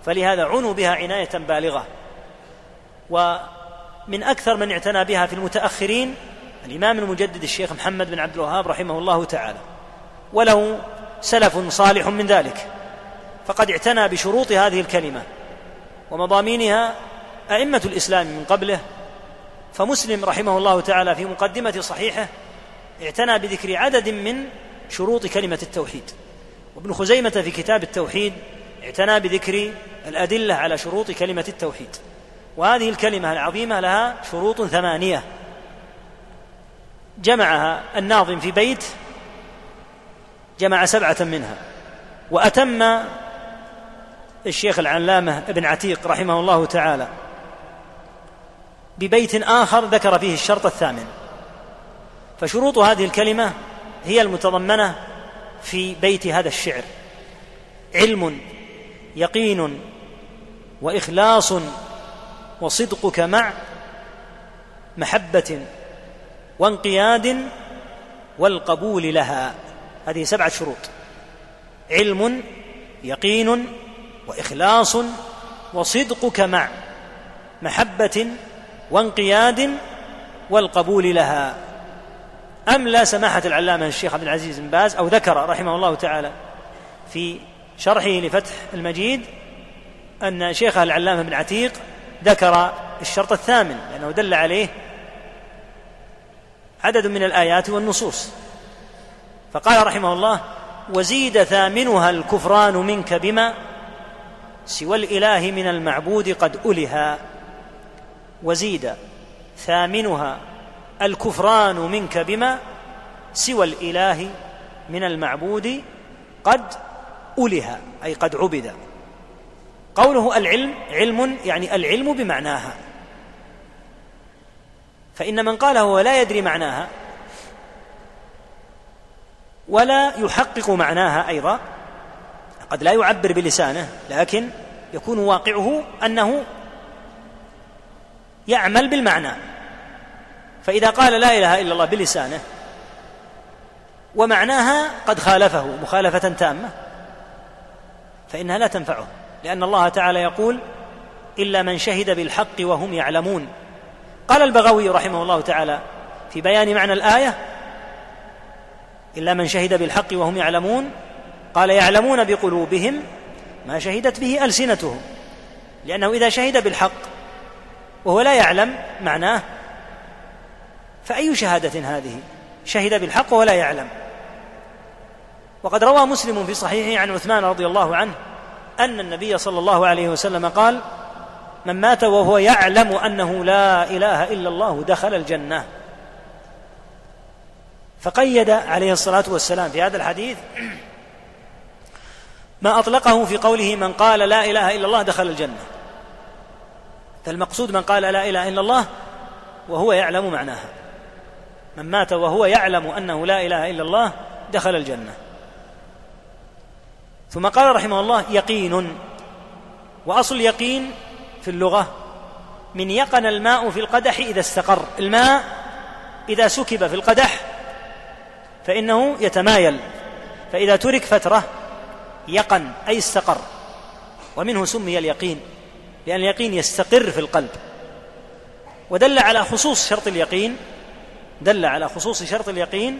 فلهذا عنوا بها عناية بالغة. ومن أكثر من اعتنى بها في المتأخرين الإمام المجدد الشيخ محمد بن عبد الوهاب رحمه الله تعالى. وله سلف صالح من ذلك. فقد اعتنى بشروط هذه الكلمة. ومضامينها أئمة الإسلام من قبله فمسلم رحمه الله تعالى في مقدمة صحيحه اعتنى بذكر عدد من شروط كلمة التوحيد. وابن خزيمة في كتاب التوحيد اعتنى بذكر الأدلة على شروط كلمة التوحيد. وهذه الكلمة العظيمة لها شروط ثمانية. جمعها الناظم في بيت جمع سبعة منها وأتم الشيخ العلامة ابن عتيق رحمه الله تعالى ببيت آخر ذكر فيه الشرط الثامن. فشروط هذه الكلمة هي المتضمنة في بيت هذا الشعر. علم يقين وإخلاص وصدقك مع محبة وانقياد والقبول لها. هذه سبعة شروط. علم يقين وإخلاص وصدقك مع محبة وانقياد والقبول لها. أملى سماحة العلامة الشيخ عبد العزيز بن باز أو ذكر رحمه الله تعالى في شرحه لفتح المجيد أن شيخه العلامة بن عتيق ذكر الشرط الثامن لأنه دل عليه عدد من الآيات والنصوص. فقال رحمه الله وزيد ثامنها الكفران منك بما سوى الإله من المعبود قد ألها وزيد ثامنها الكفران منك بما سوى الإله من المعبود قد ألها أي قد عبد. قوله العلم علم يعني العلم بمعناها. فإن من قاله ولا يدري معناها ولا يحقق معناها أيضا قد لا يعبر بلسانه لكن يكون واقعه أنه يعمل بالمعنى. فإذا قال لا إله إلا الله بلسانه ومعناها قد خالفه مخالفة تامة فإنها لا تنفعه لأن الله تعالى يقول إلا من شهد بالحق وهم يعلمون. قال البغوي رحمه الله تعالى في بيان معنى الآية إلا من شهد بالحق وهم يعلمون قال يعلمون بقلوبهم ما شهدت به ألسنتهم لأنه إذا شهد بالحق وهو لا يعلم معناه فأي شهادة هذه؟ شهد بالحق ولا يعلم. وقد روى مسلم في صحيحه عن عثمان رضي الله عنه أن النبي صلى الله عليه وسلم قال من مات وهو يعلم أنه لا إله إلا الله دخل الجنة. فقيد عليه الصلاة والسلام في هذا الحديث ما أطلقه في قوله من قال لا إله إلا الله دخل الجنة. فالمقصود من قال لا إله إلا الله وهو يعلم معناها. من مات وهو يعلم أنه لا إله إلا الله دخل الجنة. ثم قال رحمه الله يقين. وأصل اليقين في اللغة من يقن الماء في القدح إذا استقر. الماء إذا سكب في القدح فإنه يتمايل. فإذا ترك فترة يقن أي استقر. ومنه سمي اليقين لأن اليقين يستقر في القلب. ودل على خصوص شرط اليقين دل على خصوص شرط اليقين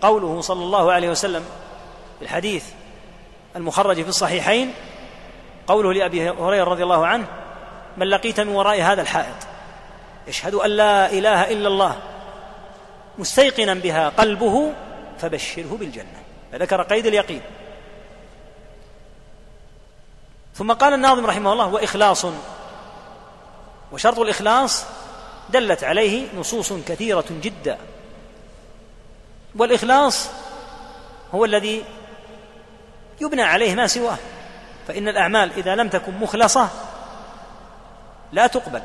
قوله صلى الله عليه وسلم في الحديث المخرج في الصحيحين قوله لأبي هريرة رضي الله عنه من لقيت من وراء هذا الحائط يشهد أن لا إله إلا الله مستيقنا بها قلبه فبشره بالجنة. فذكر قيد اليقين. ثم قال الناظم رحمه الله وإخلاص. وشرط الإخلاص دلت عليه نصوص كثيرة جدا. والإخلاص هو الذي يبنى عليه ما سواه. فإن الأعمال إذا لم تكن مخلصة لا تقبل.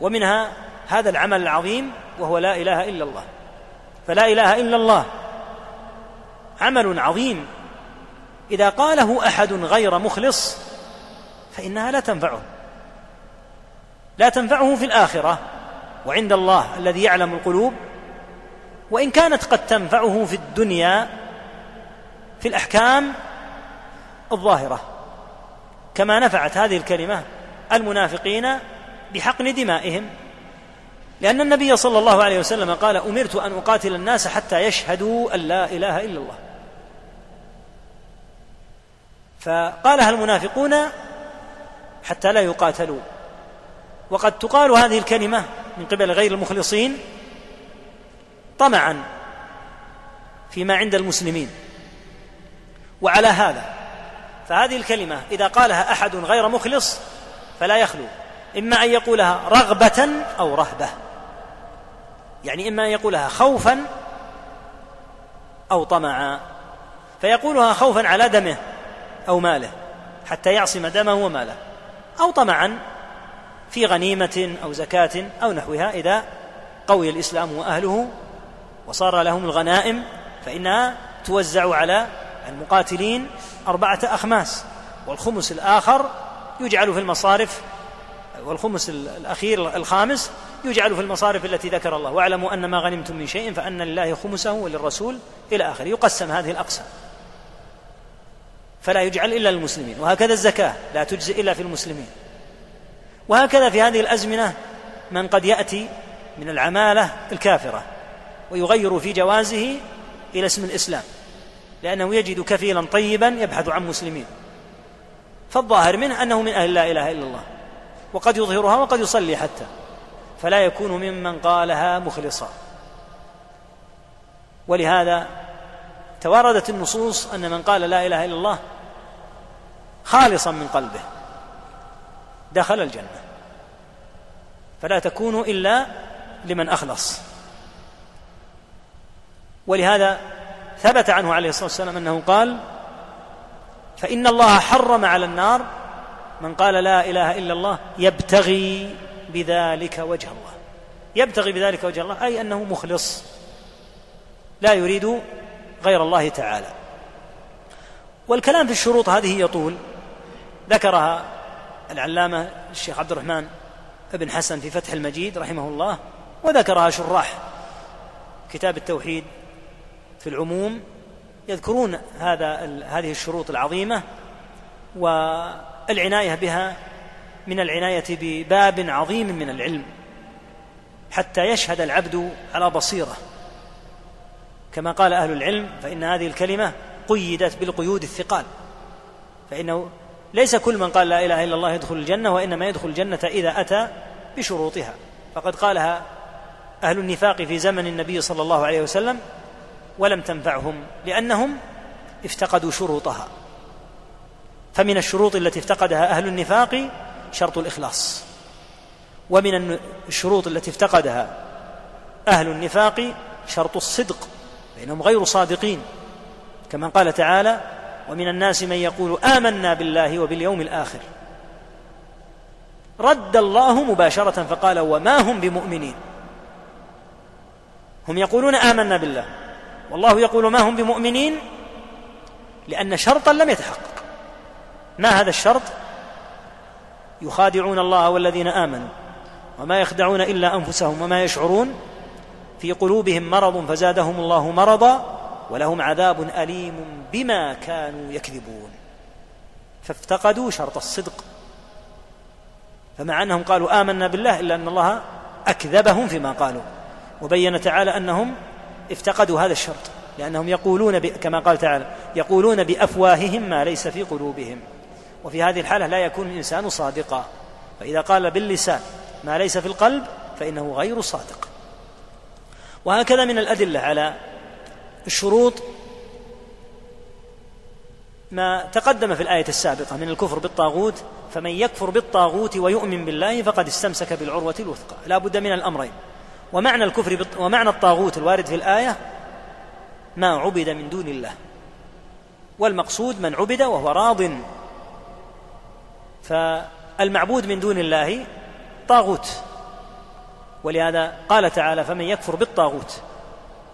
ومنها هذا العمل العظيم وهو لا إله إلا الله. فلا إله إلا الله عمل عظيم. إذا قاله أحد غير مخلص فإنها لا تنفعه. لا تنفعه في الآخرة وعند الله الذي يعلم القلوب وإن كانت قد تنفعه في الدنيا في الأحكام الظاهرة. كما نفعت هذه الكلمة المنافقين بحقن دمائهم. لأن النبي صلى الله عليه وسلم قال أمرت أن أقاتل الناس حتى يشهدوا أن لا إله إلا الله. فقالها المنافقون حتى لا يقاتلوا وقد تقال هذه الكلمة من قبل غير المخلصين طمعا فيما عند المسلمين. وعلى هذا فهذه الكلمة إذا قالها أحد غير مخلص فلا يخلو. إما أن يقولها رغبة أو رهبة. يعني إما أن يقولها خوفا أو طمعا. فيقولها خوفا على دمه أو ماله حتى يعصم دمه وماله. أو طمعا في غنيمة أو زكاة أو نحوها إذا قوي الإسلام وأهله وصار لهم الغنائم فإنها توزع على المقاتلين أربعة أخماس والخمس الآخر يجعل في المصارف والخمس الأخير الخامس يجعل في المصارف التي ذكر الله. واعلموا أن ما غنمتم من شيء فأن لله خمسه وللرسول إلى آخره. يقسم هذه الأقسام. فلا يجعل إلا للمسلمين. وهكذا الزكاة لا تجزي إلا في المسلمين. وهكذا في هذه الأزمنة من قد يأتي من العمالة الكافرة ويغير في جوازه إلى اسم الإسلام لأنه يجد كفيلا طيبا يبحث عن مسلمين. فالظاهر منه أنه من أهل لا إله إلا الله وقد يظهرها وقد يصلي حتى. فلا يكون ممن قالها مخلصا. ولهذا تواردت النصوص أن من قال لا إله إلا الله خالصا من قلبه. دخل الجنة. فلا تكون إلا لمن أخلص. ولهذا ثبت عنه عليه الصلاة والسلام أنه قال فإن الله حرم على النار من قال لا إله إلا الله يبتغي بذلك وجه الله. يبتغي بذلك وجه الله أي أنه مخلص لا يريد غير الله تعالى. والكلام في الشروط هذه يطول. ذكرها العلامة الشيخ عبد الرحمن بن حسن في فتح المجيد رحمه الله وذكرها شراح كتاب التوحيد في العموم يذكرون هذا هذه الشروط العظيمة والعناية بها من العناية بباب عظيم من العلم حتى يشهد العبد على بصيرة. كما قال أهل العلم فإن هذه الكلمة قيدت بالقيود الثقال فإنه ليس كل من قال لا إله إلا الله يدخل الجنة وإنما يدخل الجنة إذا أتى بشروطها. فقد قالها أهل النفاق في زمن النبي صلى الله عليه وسلم ولم تنفعهم لأنهم افتقدوا شروطها. فمن الشروط التي افتقدها أهل النفاق شرط الإخلاص. ومن الشروط التي افتقدها أهل النفاق شرط الصدق فإنهم غير صادقين. كما قال تعالى ومن الناس من يقول آمنا بالله وباليوم الآخر. رد الله مباشرة فقال وما هم بمؤمنين. هم يقولون آمنا بالله. والله يقول ما هم بمؤمنين لأن شرطا لم يتحقق. ما هذا الشرط؟ يخادعون الله والذين آمنوا وما يخدعون إلا أنفسهم وما يشعرون. في قلوبهم مرض فزادهم الله مرضا. ولهم عذاب أليم بما كانوا يكذبون. فافتقدوا شرط الصدق. فمع أنهم قالوا آمنا بالله إلا أن الله أكذبهم فيما قالوا. وبين تعالى أنهم افتقدوا هذا الشرط. لأنهم يقولون كما قال تعالى يقولون بأفواههم ما ليس في قلوبهم. وفي هذه الحالة لا يكون الإنسان صادقا. فإذا قال باللسان ما ليس في القلب فإنه غير صادق. وهكذا من الأدلة على الشروط ما تقدم في الآية السابقة من الكفر بالطاغوت فمن يكفر بالطاغوت ويؤمن بالله فقد استمسك بالعروة الوثقى. لا بد من الأمرين. ومعنى الكفر ومعنى الطاغوت الوارد في الآية ما عبد من دون الله. والمقصود من عبد وهو راض. فالمعبود من دون الله طاغوت. ولهذا قال تعالى فمن يكفر بالطاغوت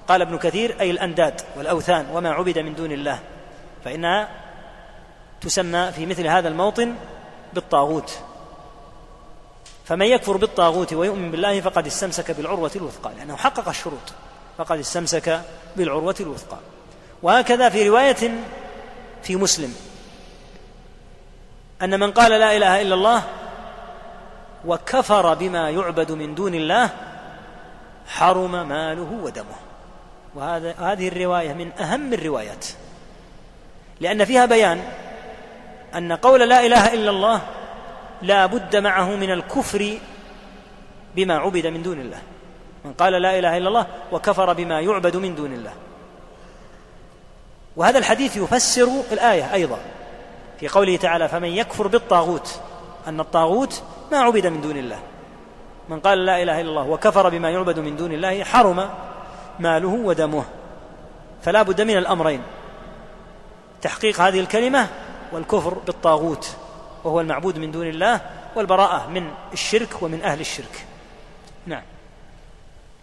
قال ابن كثير أي الأنداد والأوثان وما عبد من دون الله. فإنها تسمى في مثل هذا الموطن بالطاغوت. فمن يكفر بالطاغوت ويؤمن بالله فقد استمسك بالعروة الوثقى لأنه حقق الشروط. فقد استمسك بالعروة الوثقى. وهكذا في رواية في مسلم. أن من قال لا إله إلا الله وكفر بما يعبد من دون الله حرم ماله ودمه. وهذا هذه الرواية من أهم الروايات. لأن فيها بيان أن قول لا إله إلا الله لا بد معه من الكفر بما عبد من دون الله. من قال لا إله إلا الله وكفر بما يعبد من دون الله. وهذا الحديث يفسر الآية أيضا في قوله تعالى فمن يكفر بالطاغوت أن الطاغوت ما عبد من دون الله. من قال لا إله إلا الله وكفر بما يعبد من دون الله حرم ماله ودمه. فلا بد من الأمرين. تحقيق هذه الكلمة والكفر بالطاغوت وهو المعبود من دون الله والبراءة من الشرك ومن أهل الشرك. نعم.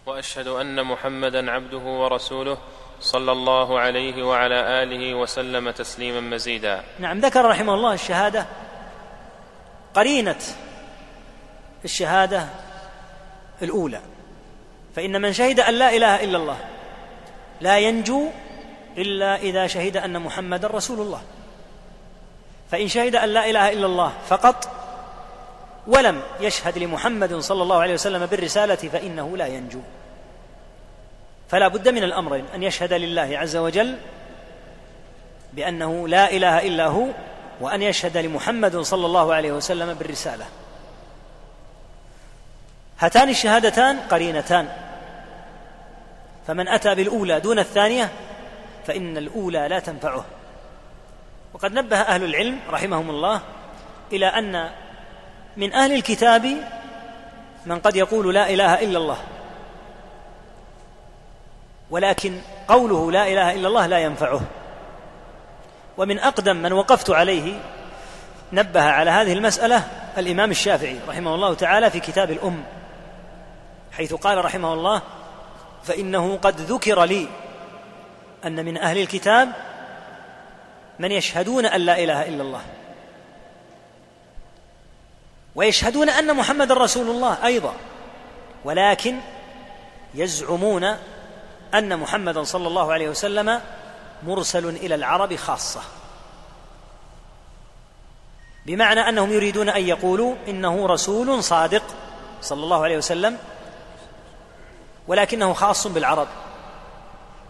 وأشهد أن محمدا عبده ورسوله صلى الله عليه وعلى آله وسلم تسليما مزيدا. نعم ذكر رحمه الله الشهادة. قرينة الشهادة الأولى. فإن من شهد أن لا إله إلا الله لا ينجو إلا إذا شهد أن محمدا رسول الله. فإن شهد أن لا إله إلا الله فقط ولم يشهد لمحمد صلى الله عليه وسلم بالرسالة فإنه لا ينجو. فلا بد من الأمرين أن يشهد لله عز وجل بأنه لا إله إلا هو وأن يشهد لمحمد صلى الله عليه وسلم بالرسالة. هاتان الشهادتان قرينتان. فمن أتى بالأولى دون الثانية فإن الأولى لا تنفعه. وقد نبه أهل العلم رحمهم الله إلى أن من أهل الكتاب من قد يقول لا إله إلا الله. ولكن قوله لا إله إلا الله لا ينفعه. ومن أقدم من وقفت عليه نبه على هذه المسألة الإمام الشافعي رحمه الله تعالى في كتاب الأم. حيث قال رحمه الله فإنه قد ذكر لي أن من أهل الكتاب من يشهدون أن لا إله إلا الله. ويشهدون أن محمد رسول الله أيضا ولكن يزعمون أن محمدا صلى الله عليه وسلم مرسل إلى العرب خاصة. بمعنى أنهم يريدون أن يقولوا إنه رسول صادق صلى الله عليه وسلم ولكنه خاص بالعرب.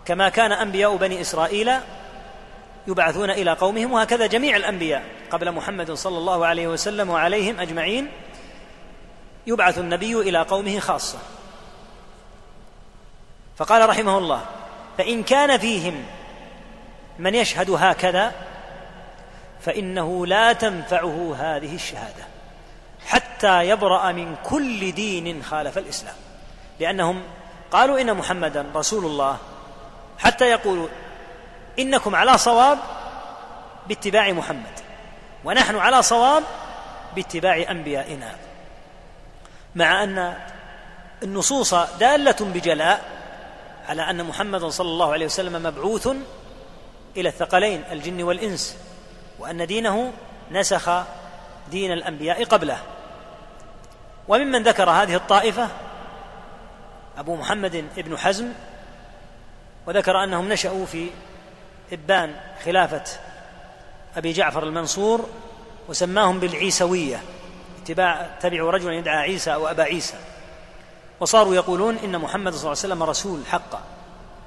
كما كان أنبياء بني إسرائيل يبعثون إلى قومهم وهكذا جميع الأنبياء قبل محمد صلى الله عليه وسلم وعليهم أجمعين يبعث النبي إلى قومه خاصة. فقال رحمه الله فإن كان فيهم من يشهد هكذا فإنه لا تنفعه هذه الشهادة حتى يبرأ من كل دين خالف الإسلام لأنهم قالوا إن محمدا رسول الله حتى يقولوا إنكم على صواب باتباع محمد ونحن على صواب باتباع أنبيائنا. مع أن النصوص دالة بجلاء على أن محمدا صلى الله عليه وسلم مبعوث إلى الثقلين الجن والإنس وأن دينه نسخ دين الأنبياء قبله. وممن ذكر هذه الطائفة أبو محمد بن حزم وذكر أنهم نشأوا في إبان خلافة أبي جعفر المنصور وسماهم بالعيسوية اتباع تبعوا رجلا يدعى عيسى أو أبا عيسى. وصاروا يقولون إن محمد صلى الله عليه وسلم رسول حقا.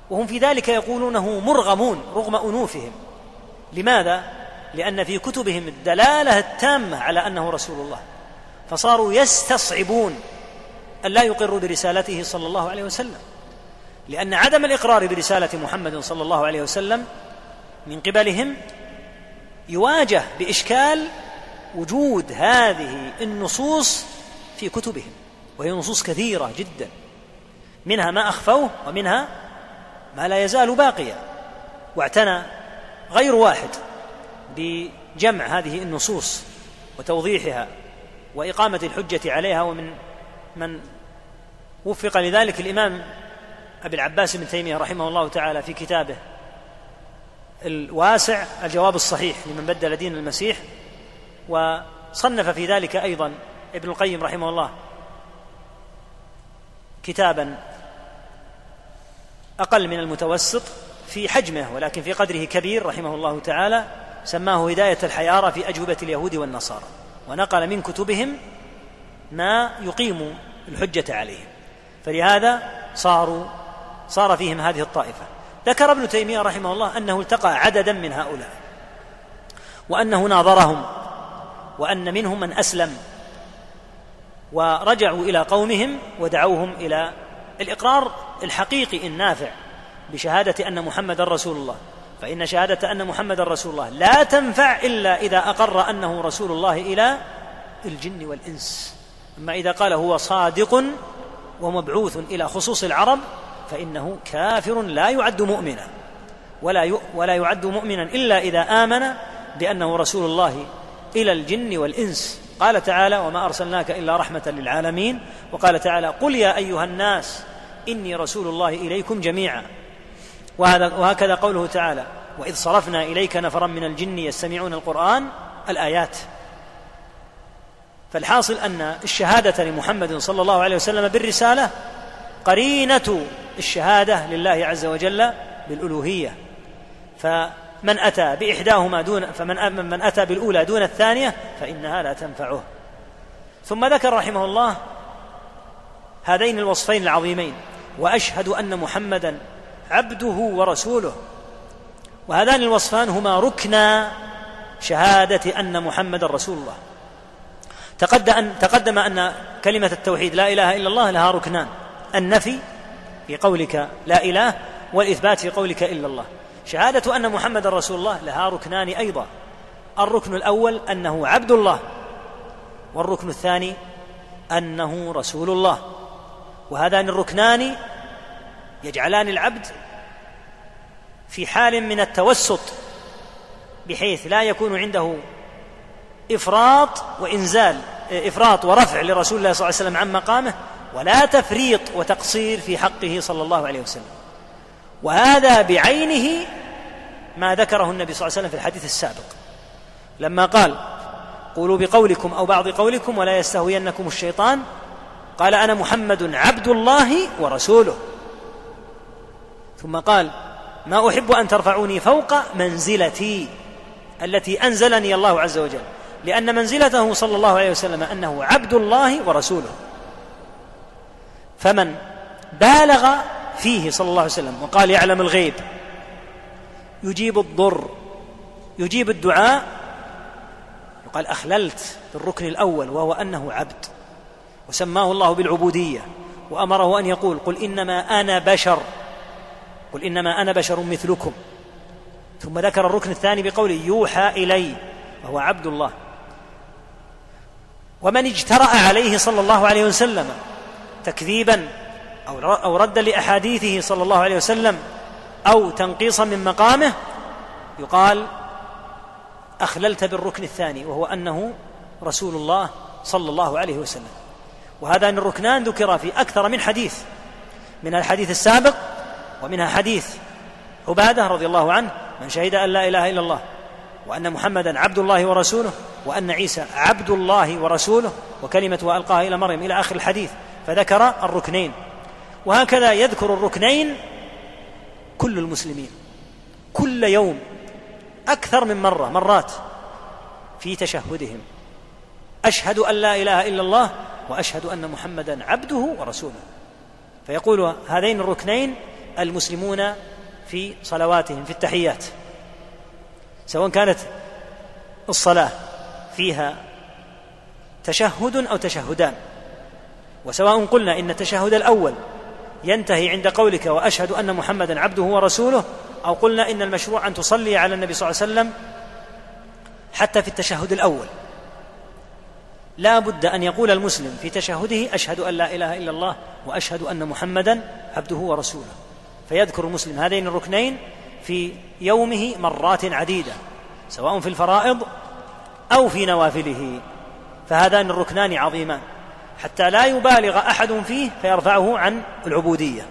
وهم في ذلك يقولونه مرغمون رغم أنوفهم. لماذا؟ لأن في كتبهم الدلالة التامة على أنه رسول الله. فصاروا يستصعبون أن لا يقروا برسالته صلى الله عليه وسلم. لأن عدم الإقرار برسالة محمد صلى الله عليه وسلم من قبلهم يواجه بإشكال وجود هذه النصوص في كتبهم وهي نصوص كثيرة جدا منها ما أخفوه ومنها ما لا يزال باقيا. واعتنى غير واحد بجمع هذه النصوص وتوضيحها وإقامة الحجة عليها ومن من وفق لذلك الإمام أبي العباس بن تيمية رحمه الله تعالى في كتابه الواسع الجواب الصحيح لمن بدل دين المسيح وصنف في ذلك أيضا ابن القيم رحمه الله كتابا أقل من المتوسط في حجمه ولكن في قدره كبير رحمه الله تعالى سماه هداية الحيارى في أجوبة اليهود والنصارى ونقل من كتبهم ما يقيم الحجة عليهم. فلهذا صاروا صار فيهم هذه الطائفة. ذكر ابن تيمية رحمه الله أنه التقى عددا من هؤلاء وأنه ناظرهم وأن منهم من أسلم ورجعوا إلى قومهم ودعوهم إلى الإقرار الحقيقي النافع بشهادة أن محمد رسول الله. فإن شهادة أن محمد رسول الله لا تنفع إلا إذا أقر أنه رسول الله إلى الجن والإنس. أما إذا قال هو صادق ومبعوث إلى خصوص العرب فإنه كافر لا يعد مؤمنا. ولا ولا يعد مؤمنا إلا إذا آمن بأنه رسول الله إلى الجن والإنس. قال تعالى وما أرسلناك إلا رحمة للعالمين وقال تعالى قل يا أيها الناس إني رسول الله إليكم جميعا وهذا وهكذا قوله تعالى وإذ صرفنا إليك نفرا من الجن يستمعون القرآن الآيات فالحاصل أن الشهادة لمحمد صلى الله عليه وسلم بالرسالة قرينة الشهادة لله عز وجل بالألوهية. فمن أتى بإحداهما دون فمن من أتى بالأولى دون الثانية فإنها لا تنفعه. ثم ذكر رحمه الله هذين الوصفين العظيمين وأشهد أن محمدا عبده ورسوله. وهذان الوصفان هما ركنا شهادة أن محمدا رسول الله. تقدم تقدم أن كلمة التوحيد لا إله إلا الله لها ركنان. النفي في قولك لا إله والإثبات في قولك إلا الله. شهادة أن محمدا رسول الله لها ركنان أيضا. الركن الأول أنه عبد الله والركن الثاني أنه رسول الله. وهذان الركنان يجعلان العبد في حال من التوسط بحيث لا يكون عنده إفراط وإنزال إفراط ورفع لرسول الله صلى الله عليه وسلم عن مقامه ولا تفريط وتقصير في حقه صلى الله عليه وسلم. وهذا بعينه ما ذكره النبي صلى الله عليه وسلم في الحديث السابق. لما قال قولوا بقولكم أو بعض قولكم ولا يستهوينكم الشيطان قال أنا محمد عبد الله ورسوله. ثم قال ما أحب أن ترفعوني فوق منزلتي التي أنزلني الله عز وجل. لأن منزلته صلى الله عليه وسلم أنه عبد الله ورسوله. فمن بالغ فيه صلى الله عليه وسلم وقال يعلم الغيب يجيب الضر يجيب الدعاء يقال أخللت بالركن الأول وهو أنه عبد وسماه الله بالعبودية وأمره أن يقول قل إنما أنا بشر قل إنما أنا بشر مثلكم. ثم ذكر الركن الثاني بقوله يوحى إلي وهو عبد الله. ومن اجترأ عليه صلى الله عليه وسلم تكذيبا أو ردا لأحاديثه صلى الله عليه وسلم أو تنقيصا من مقامه يقال أخللت بالركن الثاني وهو أنه رسول الله صلى الله عليه وسلم. وهذان الركنان ذكرا في أكثر من حديث من الحديث السابق ومنها حديث عبادة رضي الله عنه من شهد أن لا إله إلا الله. وأن محمدا عبد الله ورسوله وأن عيسى عبد الله ورسوله وكلمة ألقاها إلى مريم إلى آخر الحديث فذكر الركنين. وهكذا يذكر الركنين كل المسلمين. كل يوم أكثر من مرة مرات في تشهدهم. أشهد أن لا إله إلا الله وأشهد أن محمدا عبده ورسوله. فيقول هذين الركنين المسلمون في صلواتهم في التحيات. سواء كانت الصلاة فيها تشهد أو تشهدان. وسواء قلنا إن التشهد الأول ينتهي عند قولك وأشهد أن محمدا عبده ورسوله أو قلنا إن المشروع أن تصلي على النبي صلى الله عليه وسلم حتى في التشهد الأول. لا بد أن يقول المسلم في تشهده أشهد أن لا إله إلا الله وأشهد أن محمدا عبده ورسوله. فيذكر المسلم هذين الركنين في يومه مرات عديدة سواء في الفرائض أو في نوافله. فهذان الركنان عظيمان. حتى لا يبالغ أحد فيه فيرفعه عن العبودية.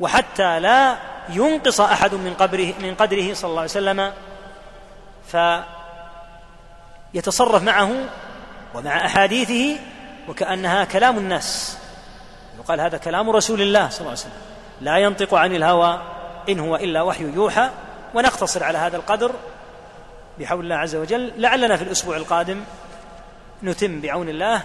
وحتى لا ينقص أحد من قدره من قدره صلى الله عليه وسلم فيتصرف معه ومع أحاديثه وكأنها كلام الناس. يقال هذا كلام رسول الله صلى الله عليه وسلم. لا ينطق عن الهوى إن هو إلا وحي يوحى ونقتصر على هذا القدر بحول الله عز وجل. لعلنا في الأسبوع القادم نتم بعون الله